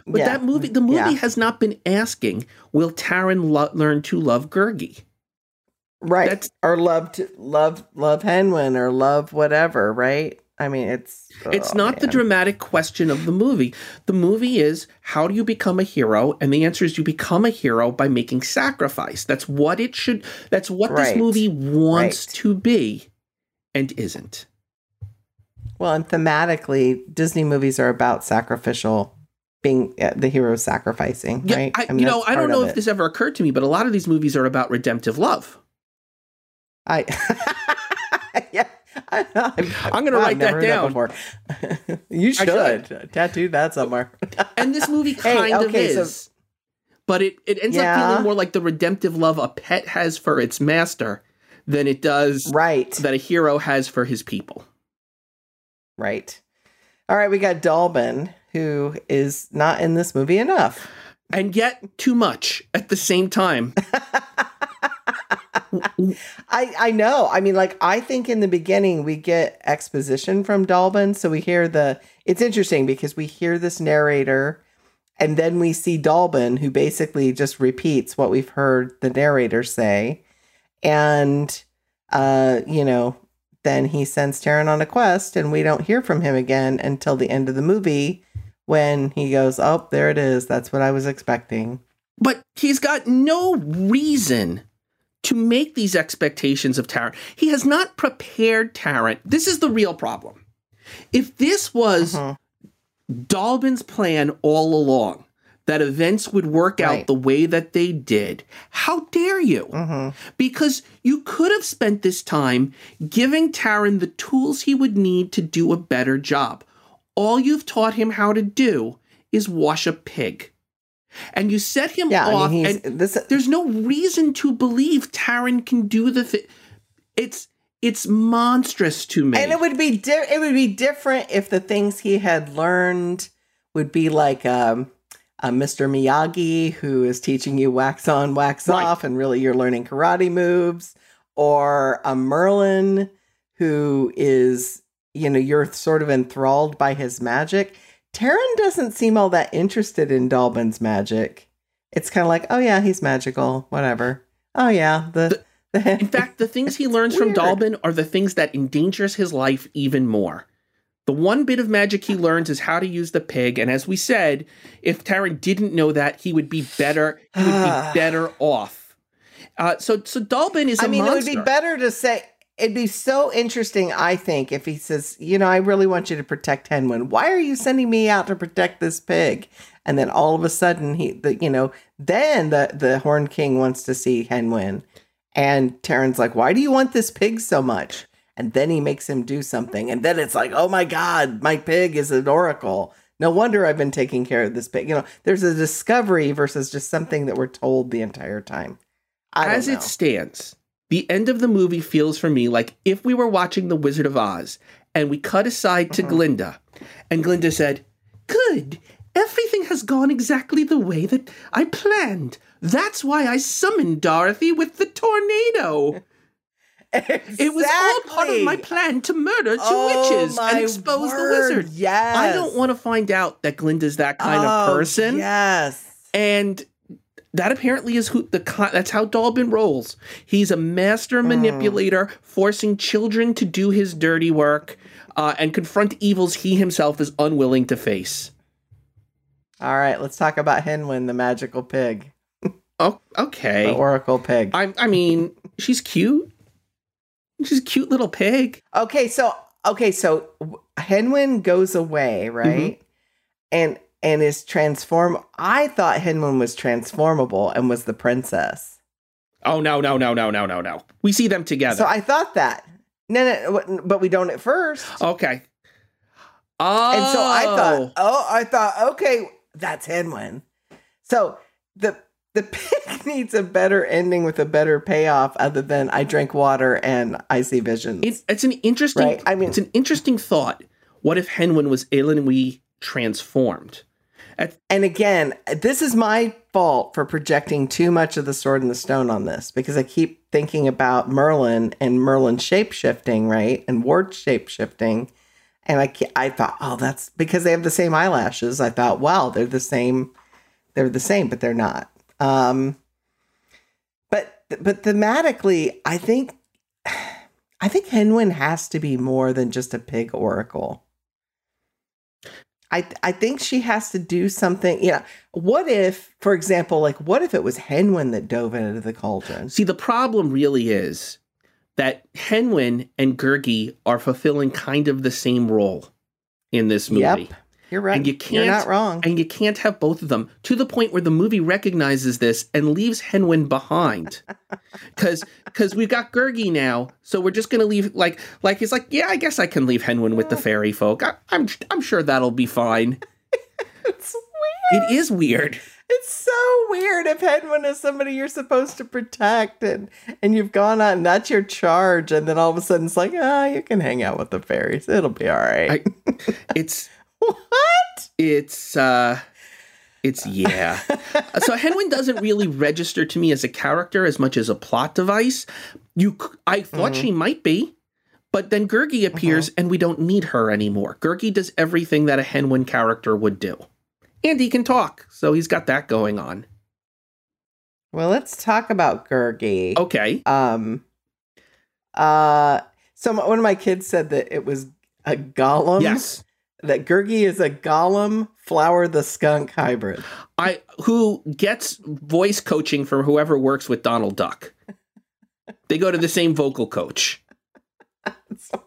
But Yeah. that movie, the movie Yeah. has not been asking, will Taran lo- learn to love Gurgi? Right. That's- or love to love love Hen Wen or love whatever, right? I mean it's It's oh, not the dramatic question of the movie. The movie is how do you become a hero? And the answer is you become a hero by making sacrifice. That's what it should that's what this movie wants Right. to be and isn't. Well, and thematically, Disney movies are about sacrificial being uh, the hero sacrificing, Yeah, right? I, mean, you know, I don't know if it. this ever occurred to me, but a lot of these movies are about redemptive love. I yeah. I, I'm gonna write that down. before. you should. should. tattoo that somewhere. And this movie Hey, kind okay, of so- is. but it, it ends up feeling more like the redemptive love a pet has for its master than it does right. that a hero has for his people. Right. All right, we got Dallben, who is not in this movie enough. and yet too much at the same time. I I know. I mean, like I think in the beginning we get exposition from Dallben, so we hear the. It's interesting because we hear this narrator, and then we see Dallben, who basically just repeats what we've heard the narrator say, and uh, you know, then he sends Taran on a quest, and we don't hear from him again until the end of the movie, when he goes, "Oh, there it is. That's what I was expecting." But he's got no reason to make these expectations of Taran. He has not prepared Taran. This is the real problem. If this was. Dallben's plan all along, that events would work out the way that they did, how dare you? hmm Because you could have spent this time giving Taran the tools he would need to do a better job. All you've taught him how to do is wash a pig. And you set him Yeah, off I mean, and this. there's no reason to believe Taran can do the thing. It's it's monstrous to me. And it would be di- it would be different if the things he had learned would be like um, a Mr. Miyagi who is teaching you wax on, wax Right. off, and really you're learning karate moves, or a Merlin who is you know you're sort of enthralled by his magic. Taran doesn't seem all that interested in Dallben's magic. It's kind of like, oh yeah, he's magical, whatever. Oh yeah, the, the In fact, the things he learns from. Dallben are the things that endangers his life even more. The one bit of magic he learns is how to use the pig, and as we said, if Taran didn't know that, he would be better. He would be better off. Uh, so, so Dallben is a I mean, monster. it would be better to say. It'd be so interesting, I think, if he says, "You know, I really want you to protect Hen Wen. Why are you sending me out to protect this pig?" And then all of a sudden, he, the, you know, then the the Horn King wants to see Hen Wen, and Taran's like, "Why do you want this pig so much?" And then he makes him do something, and then it's like, "Oh my God, my pig is an oracle." No wonder I've been taking care of this pig. You know, there's a discovery versus just something that we're told the entire time. As know. it stands, the end of the movie feels for me like if we were watching The Wizard of Oz and we cut aside to Mhm. Glinda, and Glinda said, Good, everything has gone exactly the way that I planned. That's why I summoned Dorothy with the tornado. It was all part of my plan to murder two Oh, witches and expose the wizard. Yes. I don't want to find out that Glinda's that kind of Oh, person. Yes. And that apparently is who the con- that's how Dallben rolls. He's a master Hmm. manipulator, forcing children to do his dirty work uh, and confront evils he himself is unwilling to face. All right, let's talk about Hen Wen, the magical pig, Oh, okay. the oracle pig. I, I mean, she's cute. She's a cute little pig. Okay, so okay, so Hen Wen goes away, Mm-hmm. right? And and is transform. I thought Hen Wen was transformable and was the princess. Oh no, no, no, no, no, no, no. We see them together. So I thought that. No, no, but we don't at first. okay. Oh, And so I thought, oh, oh I thought, okay, that's Hen Wen. So the the pig needs a better ending with a better payoff, other than I drink water and I see visions. It, it's an interesting. Right, I mean- it's an interesting thought. What if Hen Wen was Eilonwy transformed? And again, this is my fault for projecting too much of the sword and the stone on this because I keep thinking about Merlin and Merlin shape shifting, right? And Wart shape shifting. And I, I thought, oh, that's because they have the same eyelashes. I thought, wow, they're the same. They're the same, but they're not. Um, but but thematically, I think I think Hen Wen has to be more than just a pig oracle. I I think she has to do something. Yeah. What if, for example, like what if it was Hen Wen that dove into the cauldron? See, the problem really is that Hen Wen and Gurgi are fulfilling kind of the same role in this movie. Yep. You're right. And you You're can't- wrong. And you can't have both of them to the point where the movie recognizes this and leaves Hen Wen behind. Cause cause we've got Gurgi now, so we're just gonna leave like like he's like, yeah, I guess I can leave Hen Wen with the fairy folk. I, I'm I'm sure that'll be fine. it's weird. It is weird. It's so weird if Hen Wen is somebody you're supposed to protect and and you've gone on and that's your charge and then all of a sudden it's like, ah, you can hang out with the fairies. It'll be all right. I- It's what? it's uh It's yeah. so Hen doesn't really register to me as a character as much as a plot device. You, I thought mm-hmm. she might be, but then Gurgi appears mm-hmm. and we don't need her anymore. Gurgi does everything that a Hen character would do, and he can talk, so he's got that going on. Well, let's talk about Gurgi. Okay. Um. Uh. So one of my kids said that it was a Gollum. Yes. That Gurgi is a Gollum Flower the Skunk hybrid. I who gets voice coaching from whoever works with Donald Duck. they go to the same vocal coach. That's right.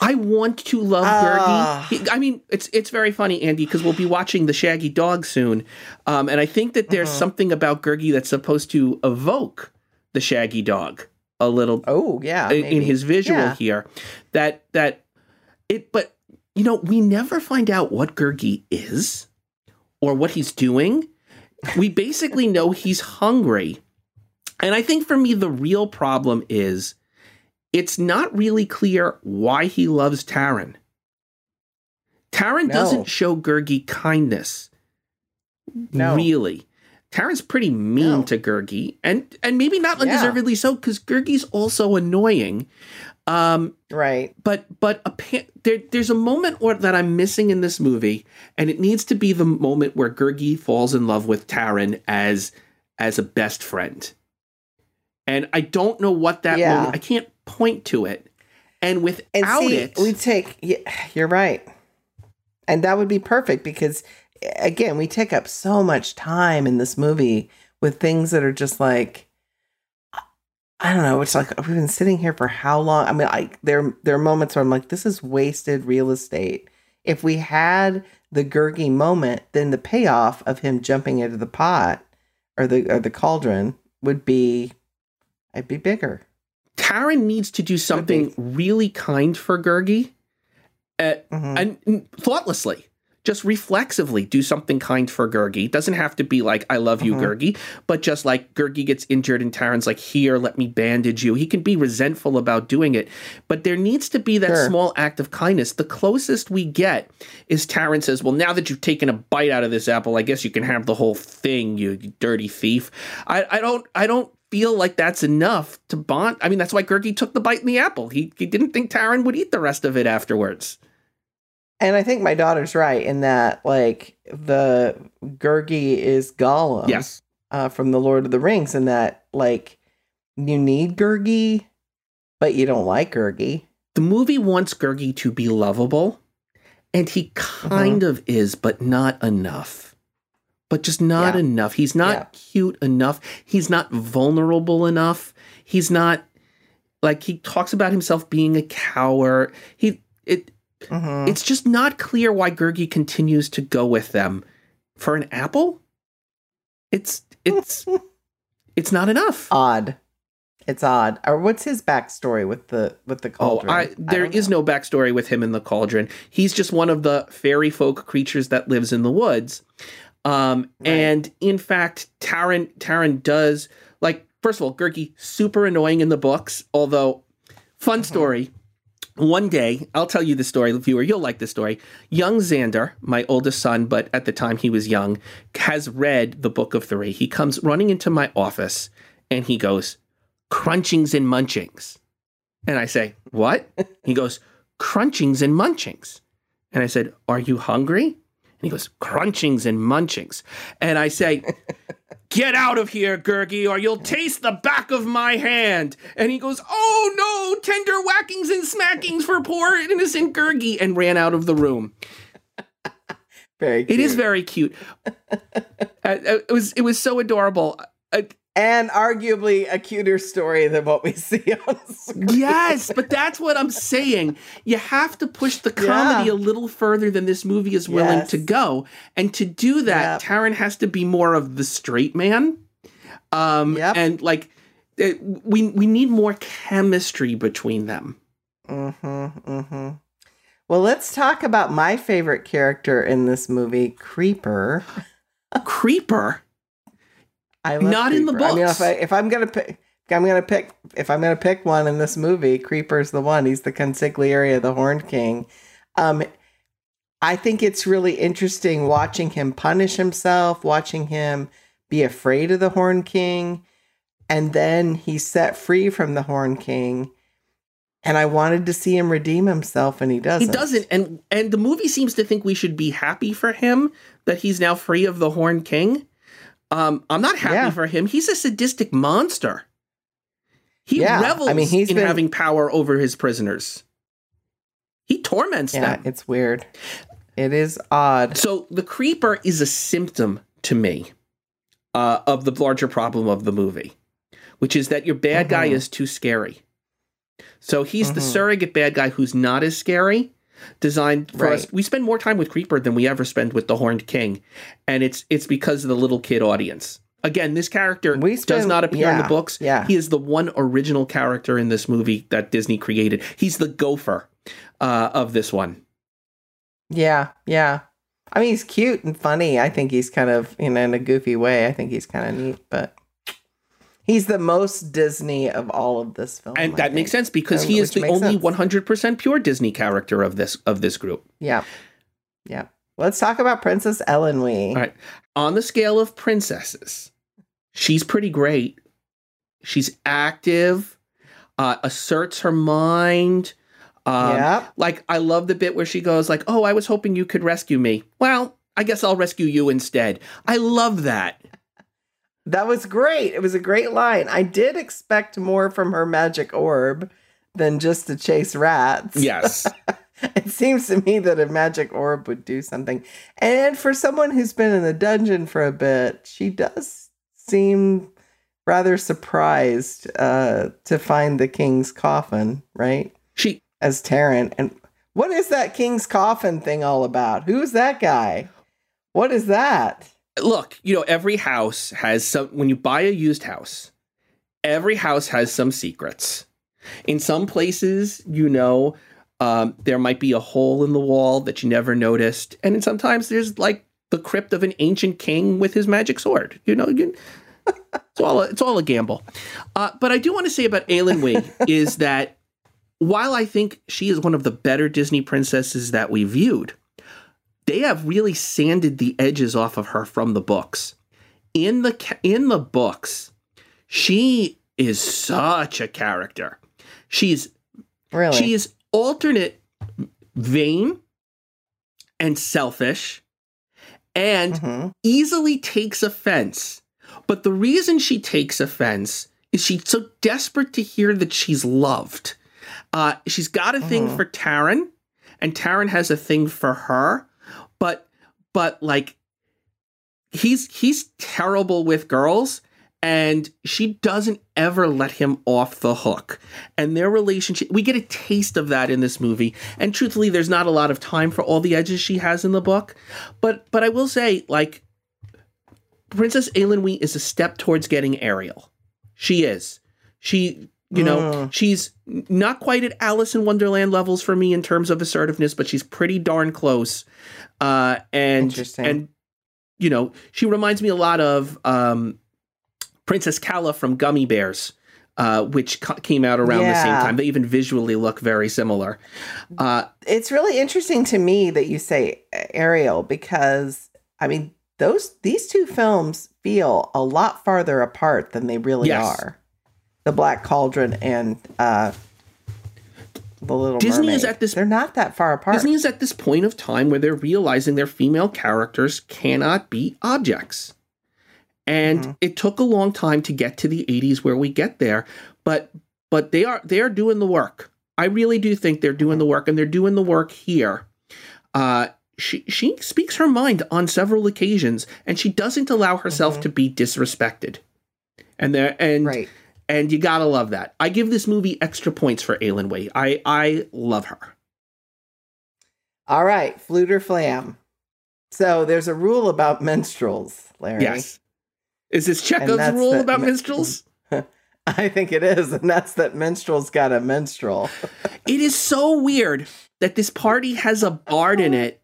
I want to love uh, Gurgi. I mean, it's it's very funny, Andy, because we'll be watching the Shaggy Dog soon, um, and I think that there's uh-huh. something about Gurgi that's supposed to evoke the Shaggy Dog a little. Oh yeah, in, in his visual yeah. here, that that it. But you know, we never find out what Gurgi is or what he's doing. We basically know he's hungry, and I think for me the real problem is it's not really clear why he loves Taran. Taran no. doesn't show Gurgi kindness. No. Really. Taran's pretty mean no. to Gurgi, and and maybe not undeservedly yeah. so, because Gurgi's also annoying. Um, right. But but a, there, there's a moment where, that I'm missing in this movie, and it needs to be the moment where Gurgi falls in love with Taran as as a best friend. And I don't know what that yeah. moment. I can't point to it. And without and see, it, we take. Yeah, you're right, and that would be perfect because again, we take up so much time in this movie with things that are just like I don't know. It's like we've been sitting here for how long? I mean, I there there are moments where I'm like, this is wasted real estate. If we had the Gurgi moment, then the payoff of him jumping into the pot or the or the cauldron would be, I'd be bigger. Taran needs to do something really kind for Gurgi, uh, mm-hmm. and thoughtlessly just reflexively do something kind for Gurgi. Doesn't have to be like, I love you, uh-huh. Gurgi, but just like Gurgi gets injured and Taran's like, here, let me bandage you. He can be resentful about doing it, but there needs to be that sure. small act of kindness. The closest we get is Taran says, well, now that you've taken a bite out of this apple, I guess you can have the whole thing, you dirty thief. I, I don't, I don't feel like that's enough to bond. I mean, that's why Gurgi took the bite in the apple. He, he didn't think Taran would eat the rest of it afterwards. And I think my daughter's right in that, like, the Gurgi is Gollum. Yes. Uh, from the Lord of the Rings, and that, like, you need Gurgi, but you don't like Gurgi. The movie wants Gurgi to be lovable, and he kind mm-hmm. of is, but not enough. But just not yeah. enough. He's not yeah. cute enough. He's not vulnerable enough. He's not like he talks about himself being a coward. He it Mm-hmm. It's just not clear why Gurgi continues to go with them for an apple. It's it's it's not enough. Odd. It's odd. Or what's his backstory with the with the cauldron? Oh, I, there I is no backstory with him in the cauldron. He's just one of the fairy folk creatures that lives in the woods. Um, right. and in fact, Taran Taran does like first of all, Gurgi super annoying in the books. Although, fun mm-hmm. One day, I'll tell you the story, viewer. You'll like the story. Young Xander, my oldest son, but at the time he was young, has read the Book of Three. He comes running into my office and he goes, Crunchings and munchings. And I say, What? he goes, Crunchings and munchings. And I said, Are you hungry? And he goes, Crunchings and munchings. And I say, Get out of here, Gurgi, or you'll taste the back of my hand. And he goes, Oh no, tender whackings and smackings for poor innocent Gurgi, and ran out of the room. Very cute. It is very cute. uh, it was it was so adorable. Uh, and arguably a cuter story than what we see on screen. Yes, but that's what I'm saying. You have to push the comedy yeah. a little further than this movie is willing yes. to go. And to do that, yep. Taran has to be more of the straight man. Um yep. and like it, we we need more chemistry between them. Mhm. Mhm. Well, let's talk about my favorite character in this movie, Creeper. Creeper? I not Creeper. in the books. I mean, if, I, if I'm gonna pick, I'm gonna pick. If I'm gonna pick one in this movie, Creeper's the one. He's the consigliere, the Horned King. Um, I think it's really interesting watching him punish himself, watching him be afraid of the Horn King, and then he's set free from the Horn King. And I wanted to see him redeem himself, and he doesn't. He doesn't, and and the movie seems to think we should be happy for him that he's now free of the Horn King. Um, I'm not happy Yeah. for him. He's a sadistic monster. He Yeah, I revels mean, he's in been- having power over his prisoners. He torments Yeah, them. it's weird. It is odd. So the creeper is a symptom to me uh, of the larger problem of the movie, which is that your bad guy Mhm. is too scary. So he's the Mhm. surrogate bad guy who's not as scary, designed for us. We spend more time with Creeper than we ever spend with the Horned King, and it's it's because of the little kid audience. Again, this character We does not appear in the books. yeah. He is the one original character in this movie that Disney created. He's the gopher uh, of this one. Yeah, yeah. I mean, he's cute and funny. I think he's kind of, you know, in a goofy way. I think he's kind of neat, but he's the most Disney of all of this film. and I that makes sense because Um, he is the only 100% pure Disney character of this of this group. Yeah, yeah. Let's talk about Princess Eilonwy. All right. On the scale of princesses, she's pretty great. She's active, uh, asserts her mind. Um, yeah, Like I love the bit where she goes like, "Oh, I was hoping you could rescue me." Well, I guess I'll rescue you instead. I love that. That was great. It was a great line. I did expect more from her magic orb than just to chase rats. Yes. it seems to me that a magic orb would do something. And for someone who's been in the dungeon for a bit, she does seem rather surprised uh, to find the king's coffin, right? she As Taran. And what is that king's coffin thing all about? Who's that guy? What is that? Look, you know, every house has some when you buy a used house, every house has some secrets. In some places, you know, um, there might be a hole in the wall that you never noticed, and then sometimes there's like the crypt of an ancient king with his magic sword. You know, you, it's all a, it's all a gamble. Uh, but I do want to say about Eilonwy is that while I think she is one of the better Disney princesses that we viewed, they have really sanded the edges off of her from the books. In the in the books, she is such a character. She's Really? she is alternate vain and selfish and Mhm. easily takes offense. But the reason she takes offense is she's so desperate to hear that she's loved. Uh, she's got a thing Mhm. for Taran, and Taran has a thing for her. But but like he's he's terrible with girls, and she doesn't ever let him off the hook. And their relationship, we get a taste of that in this movie. And truthfully, there's not a lot of time for all the edges she has in the book. But but I will say, like, Princess Eilonwy is a step towards getting Ariel. She is. She, you know, Mm. she's not quite at Alice in Wonderland levels for me in terms of assertiveness, but she's pretty darn close. Uh, and Interesting. and you know, she reminds me a lot of um, Princess Calla from Gummi Bears. Uh, which ca- came out around the same time. They even visually look very similar. Uh, it's really interesting to me that you say Ariel because I mean those these two films feel a lot farther apart than they really Yes. are. The Black Cauldron and uh the Little Disney Mermaid. is at this- They're not that far apart. Disney is at this point of time where they're realizing their female characters cannot be objects. And Mhm. it took a long time to get to the 80s where we get there, but but they are they are doing the work. I really do think they're doing the work and they're doing the work here. Uh she she speaks her mind on several occasions and she doesn't allow herself Mhm. to be disrespected. And there and right. And you gotta love that. I give this movie extra points for Eilonwy. I I love her. All right, Fflewddur Fflam. So there's a rule about minstrels, Larry. Yes. Is this Chekhov's rule about minstrels? I think it is, and that's that minstrels got a minstrel. It is so weird that this party has a bard in it,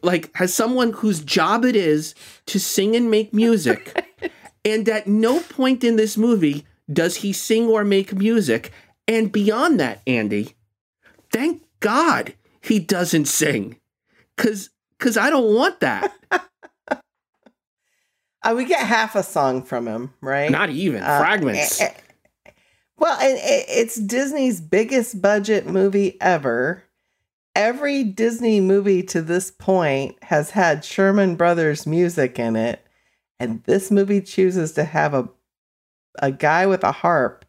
like has someone whose job it is to sing and make music. and at no point in this movie does he sing or make music. And beyond that, Andy, thank God he doesn't sing. Cause cause I don't want that. Uh, we get half a song from him, right? Not even Uh, fragments. eh, eh, well, and it's Disney's biggest budget movie ever. Every Disney movie to this point has had Sherman Brothers music in it, and this movie chooses to have a a guy with a harp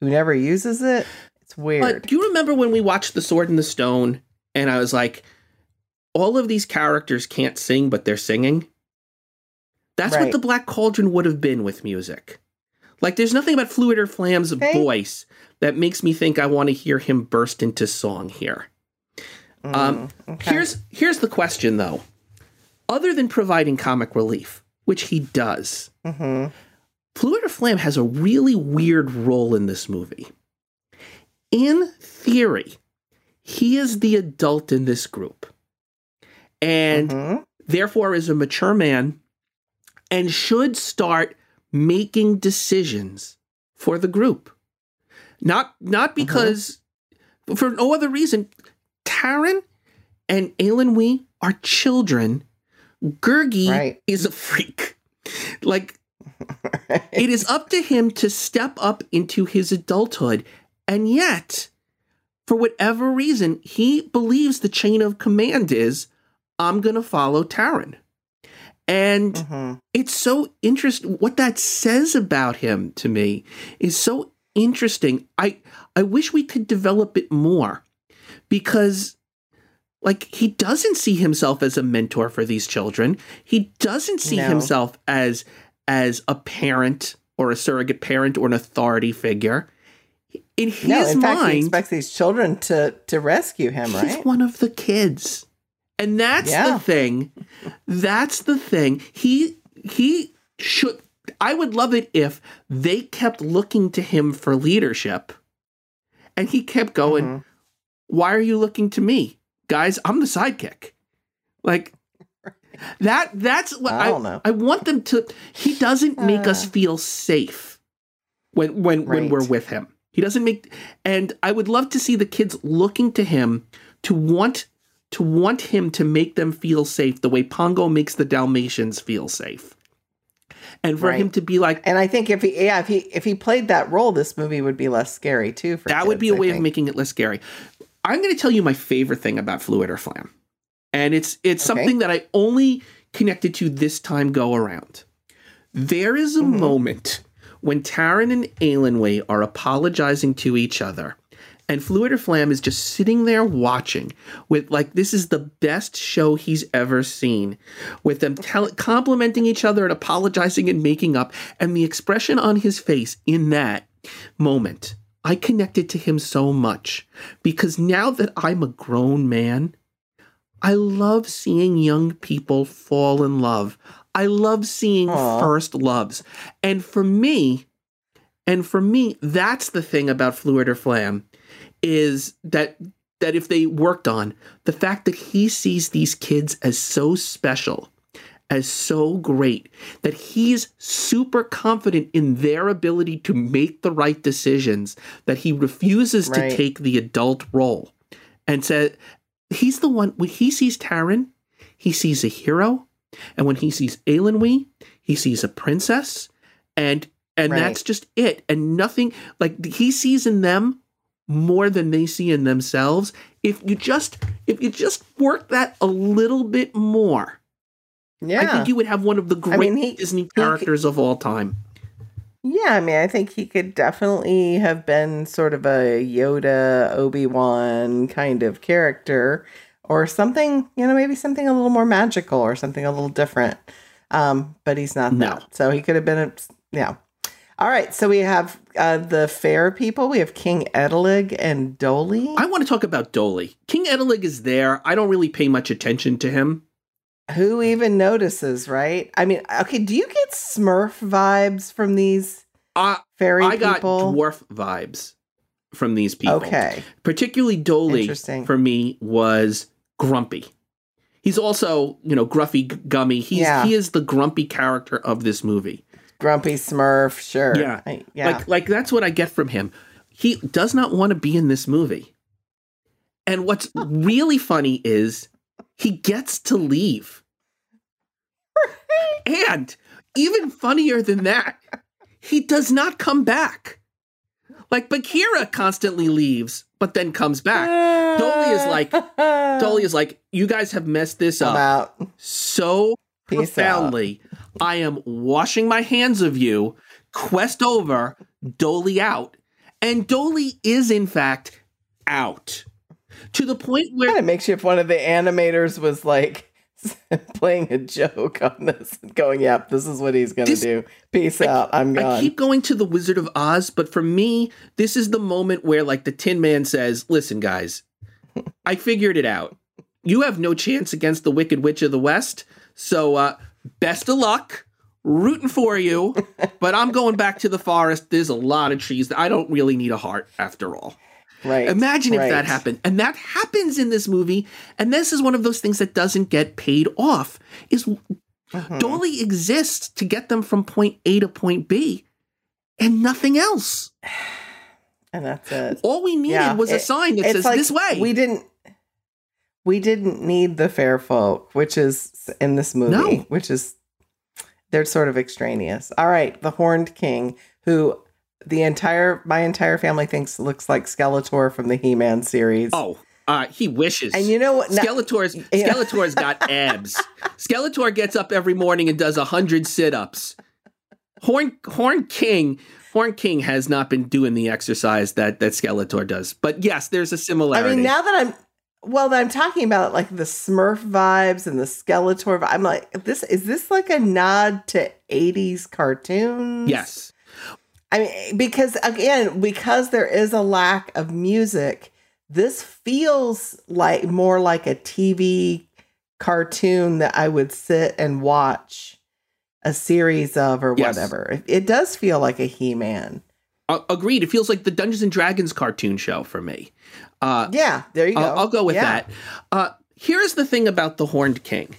who never uses it. It's weird. But do you remember when we watched The Sword and the Stone and I was like, all of these characters can't sing, but they're singing? That's what the Black Cauldron would have been with music. Like, there's nothing about Fflewddur Fflam's Okay. voice that makes me think I want to hear him burst into song here. um, Mm, okay. Here's here's the question though. Other than providing comic relief, which he does, Mhm. Fflewddur Fflam has a really weird role in this movie. In theory, he is the adult in this group and Mhm. therefore is a mature man and should start making decisions for the group. Not not because for no other reason. Taran and Eilonwy are children. Gurgi Right. is a freak. Like it is up to him to step up into his adulthood. And yet, for whatever reason, he believes the chain of command is I'm going to follow Taran. And Mhm. it's so interesting what that says about him to me is so interesting. I I wish we could develop it more because like he doesn't see himself as a mentor for these children. He doesn't see No. himself as as a parent or a surrogate parent or an authority figure. In his No, in fact, he mind, expects these children to to rescue him, he's right? one of the kids. And that's Yeah. the thing. That's the thing. He he should I would love it if they kept looking to him for leadership. And he kept going, Mhm. "Why are you looking to me? Guys, I'm the sidekick." Like that that's what I I don't know. I want them to he doesn't make us Uh. feel safe when when when we're with him. He doesn't make and I would love to see the kids looking to him to want to want him to make them feel safe the way Pongo makes the Dalmatians feel safe. And for Right. him to be like And I think if he, yeah, if he if he played that role, this movie would be less scary too. For that would be kids, a I way of making it less scary. I'm going to tell you my favorite thing about Fflewddur Fflam. And it's it's Okay. something that I only connected to this time go around. There is a Mhm. moment when Taran and Eilonwy are apologizing to each other. And Fflewddur Fflam is just sitting there watching with like this is the best show he's ever seen with them tell- complimenting each other and apologizing and making up and the expression on his face in that moment I connected to him so much because now that I'm a grown man I love seeing young people fall in love. I love seeing Aw. first loves. And for me, and for me, that's the thing about Fflewddur Fflam is that that if they worked on the fact that he sees these kids as so special, as so great, that he's super confident in their ability to make the right decisions, that he refuses Right. to take the adult role and said he's the one when he sees Taran, he sees a hero, and when he sees Eilonwy, he sees a princess, and and Right. that's just it. And nothing like he sees in them more than they see in themselves. If you just if you just work that a little bit more, Yeah, I think you would have one of the great mean, he- Disney characters of all time. Yeah. I mean, I think he could definitely have been sort of a Yoda, Obi Wan kind of character, or something. You know, maybe something a little more magical or something a little different. Um, but he's not No. that. So he could have been a yeah. All right, so we have uh, the fair people. We have King Eiddileg and Doli. I want to talk about Doli. King Eiddileg is there. I don't really pay much attention to him. Who even notices, right? I mean, okay, do you get Smurf vibes from these I fairy I got people? dwarf vibes from these people. Okay. Particularly Doli Interesting. for me was grumpy. He's also, you know, gruffy g- gummy. He's Yeah. he is the grumpy character of this movie. Grumpy Smurf, sure. Yeah. I- yeah. Like like that's what I get from him. He does not want to be in this movie. And what's really funny is he gets to leave. And even funnier than that, he does not come back. Like Bagheera constantly leaves, but then comes back. Doli is like, Doli is like, you guys have messed this I'm up out. so Peace profoundly. I am washing my hands of you. Quest over, Doli out. And Doli is, in fact, out. To the point Kind where of makes you if one of the animators was like playing a joke on this and going, "Yep, this is what he's gonna This- do. Peace out. I'm I gone." keep going to the Wizard of Oz, but for me, this is the moment where, like, the Tin Man says, Listen, guys, I figured it out. You have no chance against the Wicked Witch of the West. So, uh, best of luck. Rooting for you, but I'm going back to the forest. There's a lot of trees. I don't really need a heart after all. Right. Imagine if that happened. And that happens in this movie. And this is one of those things that doesn't get paid off. Is Mhm. Doli exists to get them from point A to point B and nothing else. And that's it. All we needed Yeah, was a sign that says like this way. We didn't. We didn't need the fair folk, which is in this movie, No. which is they're sort of extraneous. All right, the Horned King, who the entire my entire family thinks looks like Skeletor from the He-Man series. oh, uh, he wishes. and you know what? Skeletor's Yeah. Skeletor's got abs. Skeletor gets up every morning and does a hundred sit-ups. Horn Horn King Horn King has not been doing the exercise that that Skeletor does. But yes, there's a similarity. I mean, now that I'm well, that I'm talking about like the Smurf vibes and the Skeletor. vi- I'm like, this is this like a nod to '80s cartoons? yes. I mean, because again, because there is a lack of music, this feels like more like a TV cartoon that I would sit and watch a series of or Yes. whatever. It, it does feel like a He-Man. A- agreed. It feels like the Dungeons and Dragons cartoon show for me. Uh, Yeah, there you go. I'll, I'll go with Yeah. that. Uh, here's the thing about the Horned King.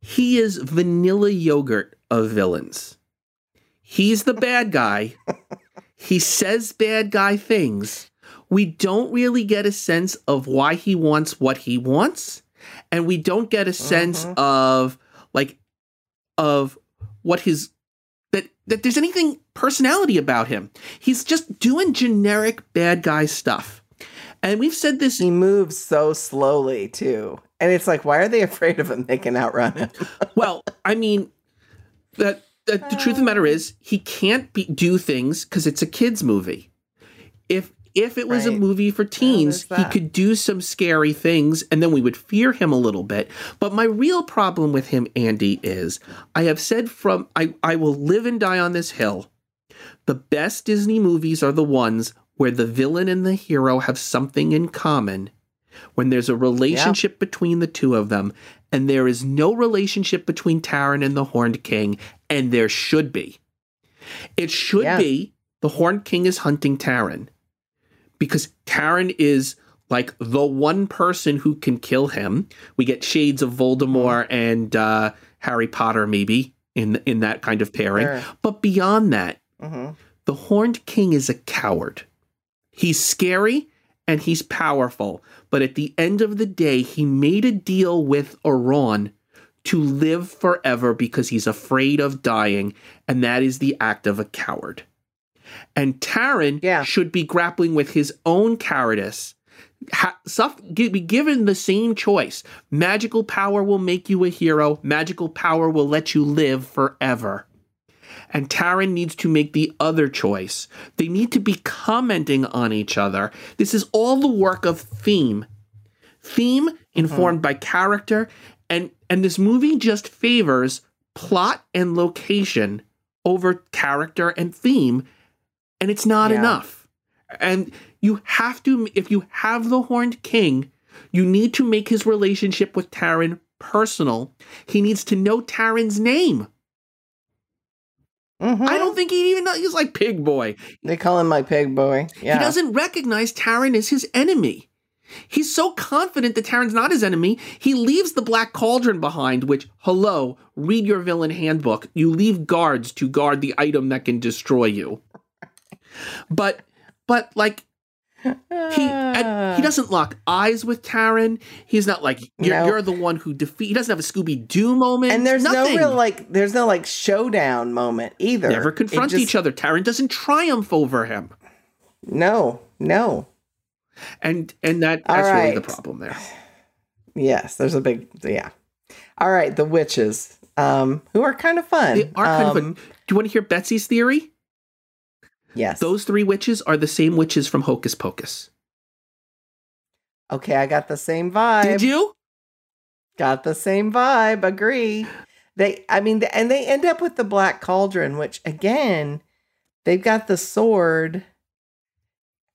He is vanilla yogurt of villains. He's the bad guy. he says bad guy things. We don't really get a sense of why he wants what he wants, and we don't get a sense Mhm. of like of what his that that there's anything personality about him. He's just doing generic bad guy stuff. And we've said this He moves so slowly too. And it's like, why are they afraid of him? They can outrun him. well, I mean, that, that the truth of the matter is he can't be, do things because it's a kids movie. If if it was a movie for teens, he could do some scary things, and then we would fear him a little bit. But my real problem with him, Andy, is I have said from I I will live and die on this hill. The best Disney movies are the ones where the villain and the hero have something in common. When there's a relationship between the two of them, and there is no relationship between Taran and the Horned King, and there should be. It should Yeah. be the Horned King is hunting Taran because Taran is like the one person who can kill him. We get shades of Voldemort and uh, Harry Potter, maybe in in that kind of pairing. Sure. But beyond that, hmm the Horned King is a coward. He's scary and he's powerful, but at the end of the day, he made a deal with Arawn to live forever because he's afraid of dying, and that is the act of a coward. And Taran Yeah. should be grappling with his own cowardice. Ha- suff- be given the same choice. Magical power will make you a hero. Magical power will let you live forever and Taran needs to make the other choice. They need to be commenting on each other. This is all the work of theme. Theme mm-hmm. informed by character and and this movie just favors plot and location over character and theme and it's not Yeah. enough. And you have to if you have the horned king, you need to make his relationship with Taran personal. He needs to know Taran's name. Mm-hmm. I don't think he even knows. He's like Pig Boy. They call him my pig boy. Yeah. He doesn't recognize Taran as his enemy. He's so confident that Taran's not his enemy, he leaves the Black Cauldron behind, which, hello, read your villain handbook. You leave guards to guard the item that can destroy you. But, but like, He and he doesn't lock eyes with Taran. He's not like you're, No. you're the one who defeat. He doesn't have a Scooby Doo moment. and there's nothing. no real like there's no like showdown moment either. never confront just- each other. Taran doesn't triumph over him, No, no. And and that All that's really the problem there. Yes, there's a big yeah. All right, the witches, um, who are kind of fun. They are kind of. Um, A, do you want to hear Betsy's theory? Yes. Those three witches are the same witches from Hocus Pocus. okay, I got the same vibe. Did you? Got the same vibe. Agree. They, I mean, and they end up with the black cauldron, which again, they've got the sword.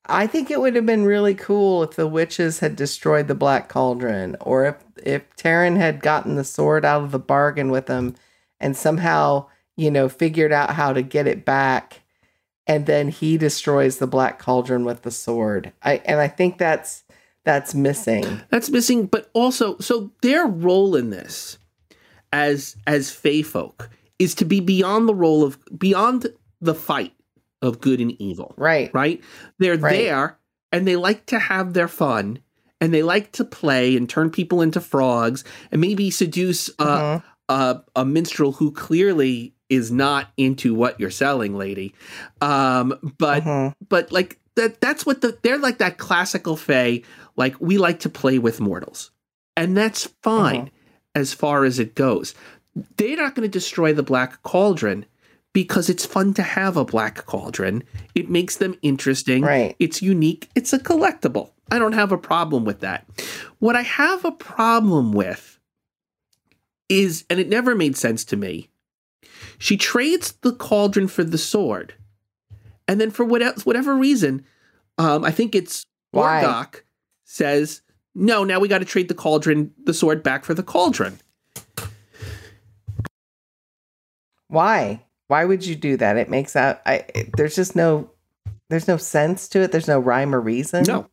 I think it would have been really cool if the witches had destroyed the black cauldron, or if if Taran had gotten the sword out of the bargain with them, and somehow you know figured out how to get it back, and then he destroys the black cauldron with the sword. I and I think that's that's missing. That's missing, but also, so their role in this as as Fey folk is to be beyond the role of beyond the fight of good and evil, Right. right? They're Right. there and they like to have their fun and they like to play and turn people into frogs and maybe seduce uh, Mhm. a, a minstrel who clearly is not into what you're selling, lady. Um, but Mhm. but like that that's what the they're like that classical fae like we like to play with mortals and that's fine as far as it goes they're not going to destroy the black cauldron because it's fun to have a black cauldron it makes them interesting Right. it's unique it's a collectible i don't have a problem with that what i have a problem with is and it never made sense to me she trades the cauldron for the sword and then for whatever, whatever reason, um, I think it's Why? Orgoch says, no, now we got to trade the cauldron, the sword back for the cauldron. Why? Why would you do that? It makes out I it- there's just no there's no sense to it. There's no rhyme or reason. No.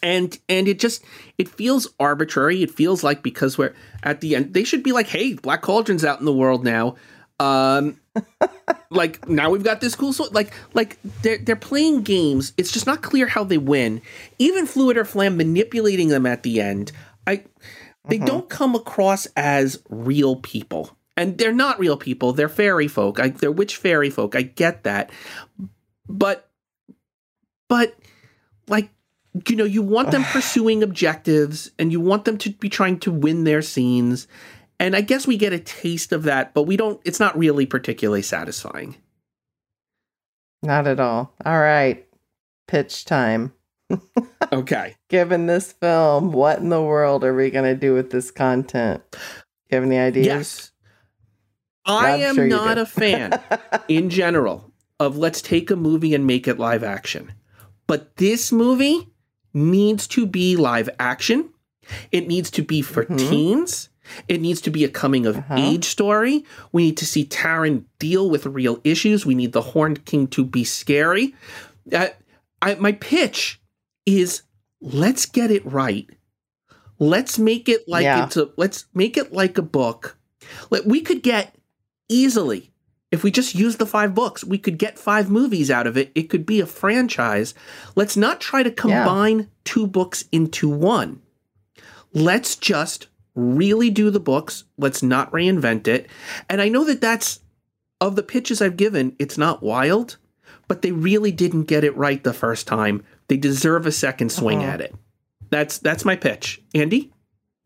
And and it just it feels arbitrary. It feels like because we're at the end, they should be like, hey, Black Cauldron's out in the world now. Um like now we've got this cool sword. Like like they're they're playing games. It's just not clear how they win. Even Fflewddur Fflam manipulating them at the end. I they don't come across as real people. And they're not real people. They're fairy folk. I, they're witch fairy folk. I get that. But but like you know you want them pursuing objectives and you want them to be trying to win their scenes and i guess we get a taste of that but we don't it's not really particularly satisfying Not at all. All right. Pitch time. okay Given this film, what in the world are we gonna do with this content? Do you have any ideas? yes i I'm sure not a fan in general of let's take a movie and make it live action but this movie needs to be live action it needs to be for Mhm. teens It needs to be a coming of Uh-huh. age story. We need to see Taran deal with real issues. We need the Horned King to be scary. Uh, I, my pitch is let's get it right. Let's make it like Yeah. it's a let's make it like a book. Like we could get easily if we just use the five books, we could get five movies out of it. It could be a franchise. Let's not try to combine two books into one. Let's just really do the books. Let's not reinvent it. And I know that that's of the pitches I've given, it's not wild, but they really didn't get it right the first time. They deserve a second swing Uh-huh. at it. That's that's my pitch. Andy?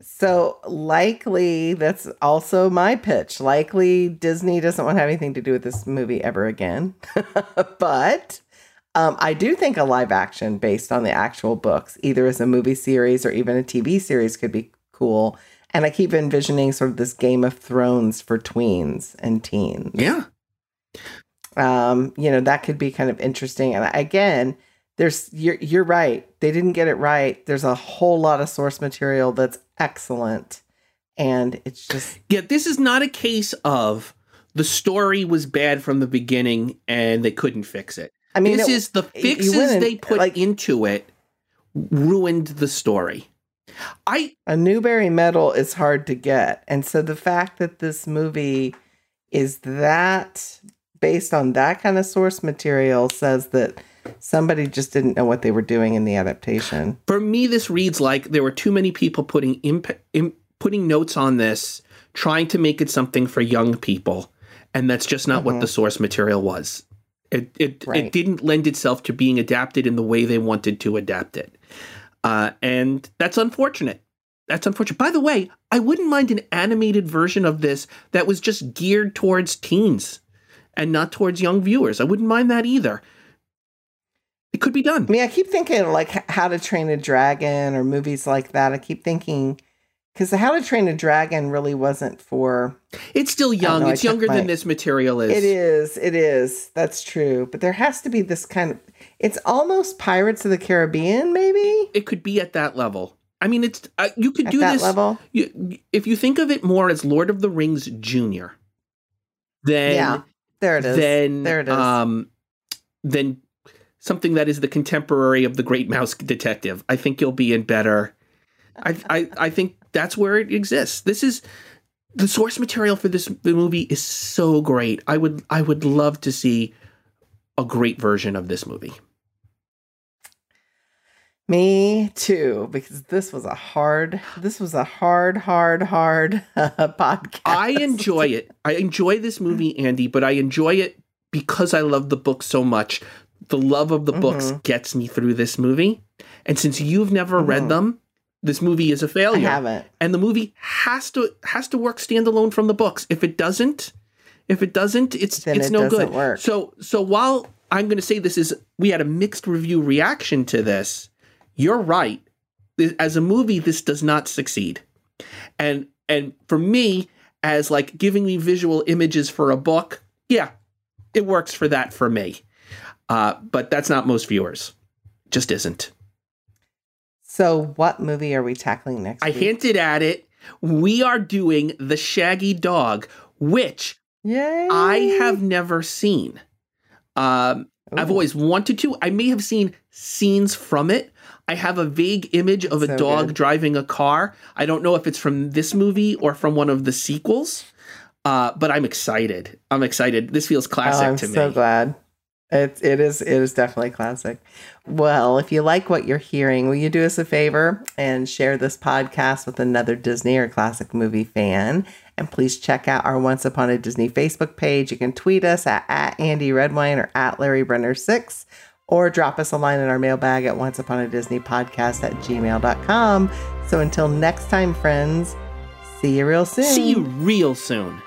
So likely that's also my pitch. Likely Disney doesn't want to have anything to do with this movie ever again. but um, I do think a live action based on the actual books, either as a movie series or even a TV series, could be cool. And I keep envisioning sort of this Game of Thrones for tweens and teens. Yeah. Um, you know, that could be kind of interesting. And again, there's you're you're right. They didn't get it right. There's a whole lot of source material that's excellent. And it's just Yeah, this is not a case of the story was bad from the beginning and they couldn't fix it. I mean this it- is the fixes they put like- into it ruined the story. I a Newbery medal is hard to get. And so the fact that this movie is that based on that kind of source material says that Somebody just didn't know what they were doing in the adaptation. For me, this reads like there were too many people putting imp- imp- putting notes on this, trying to make it something for young people, and that's just not mm-hmm. what the source material was. It it right. it didn't lend itself to being adapted in the way they wanted to adapt it, uh, and that's unfortunate. That's unfortunate. By the way, I wouldn't mind an animated version of this that was just geared towards teens and not towards young viewers. I wouldn't mind that either. It could be done. I mean, I keep thinking like How to Train a Dragon or movies like that. I keep thinking because How to Train a Dragon really wasn't for. It's still young. Know, it's younger my, than this material is. It is. It is. That's true. But there has to be this kind of. It's almost Pirates of the Caribbean, maybe. It could be at that level. I mean, it's uh, you could At do this level. You, if you think of it more as Lord of the Rings Junior, then yeah, there it is. Then there it is. Um, then something that is the contemporary of the Great Mouse Detective. I think you'll be in better. I I, I think that's where it exists. This is the source material for this movie is so great. I would I would love to see a great version of this movie. Me too, because this was a hard, this was a hard, hard, hard uh, podcast. I enjoy it. I enjoy this movie, Andy, but I enjoy it because I love the book so much. The love of the mm-hmm. books gets me through this movie. And since you've never mm-hmm. read them, this movie is a failure. I haven't. And the movie has to has to work standalone from the books. If it doesn't, if it doesn't, it's then it's it no good. Work. So so while I'm going to say this is we had a mixed review reaction to this you're right. As a movie, this does not succeed. And and for me, as like giving me visual images for a book, yeah, it works for that for me. Uh, but that's not most viewers. Just isn't. So, what movie are we tackling next? I week? hinted at it. We are doing The Shaggy Dog, which Yay. I have never seen. Um, I've always wanted to. I may have seen scenes from it, I have a vague image of a so dog good. driving a car. I don't know if it's from this movie or from one of the sequels, uh, but I'm excited. I'm excited. This feels classic oh, I'm to me. so glad. It, it is it is definitely classic. Well, if you like what you're hearing, will you do us a favor and share this podcast with another Disney or classic movie fan? And please check out our Once Upon a Disney Facebook page. You can tweet us at, at Andy Redwine or at Larry Brenner 6 or drop us a line in our mailbag at once upon a Disney podcast at gmail.com. So until next time, friends, see you real soon. See you real soon.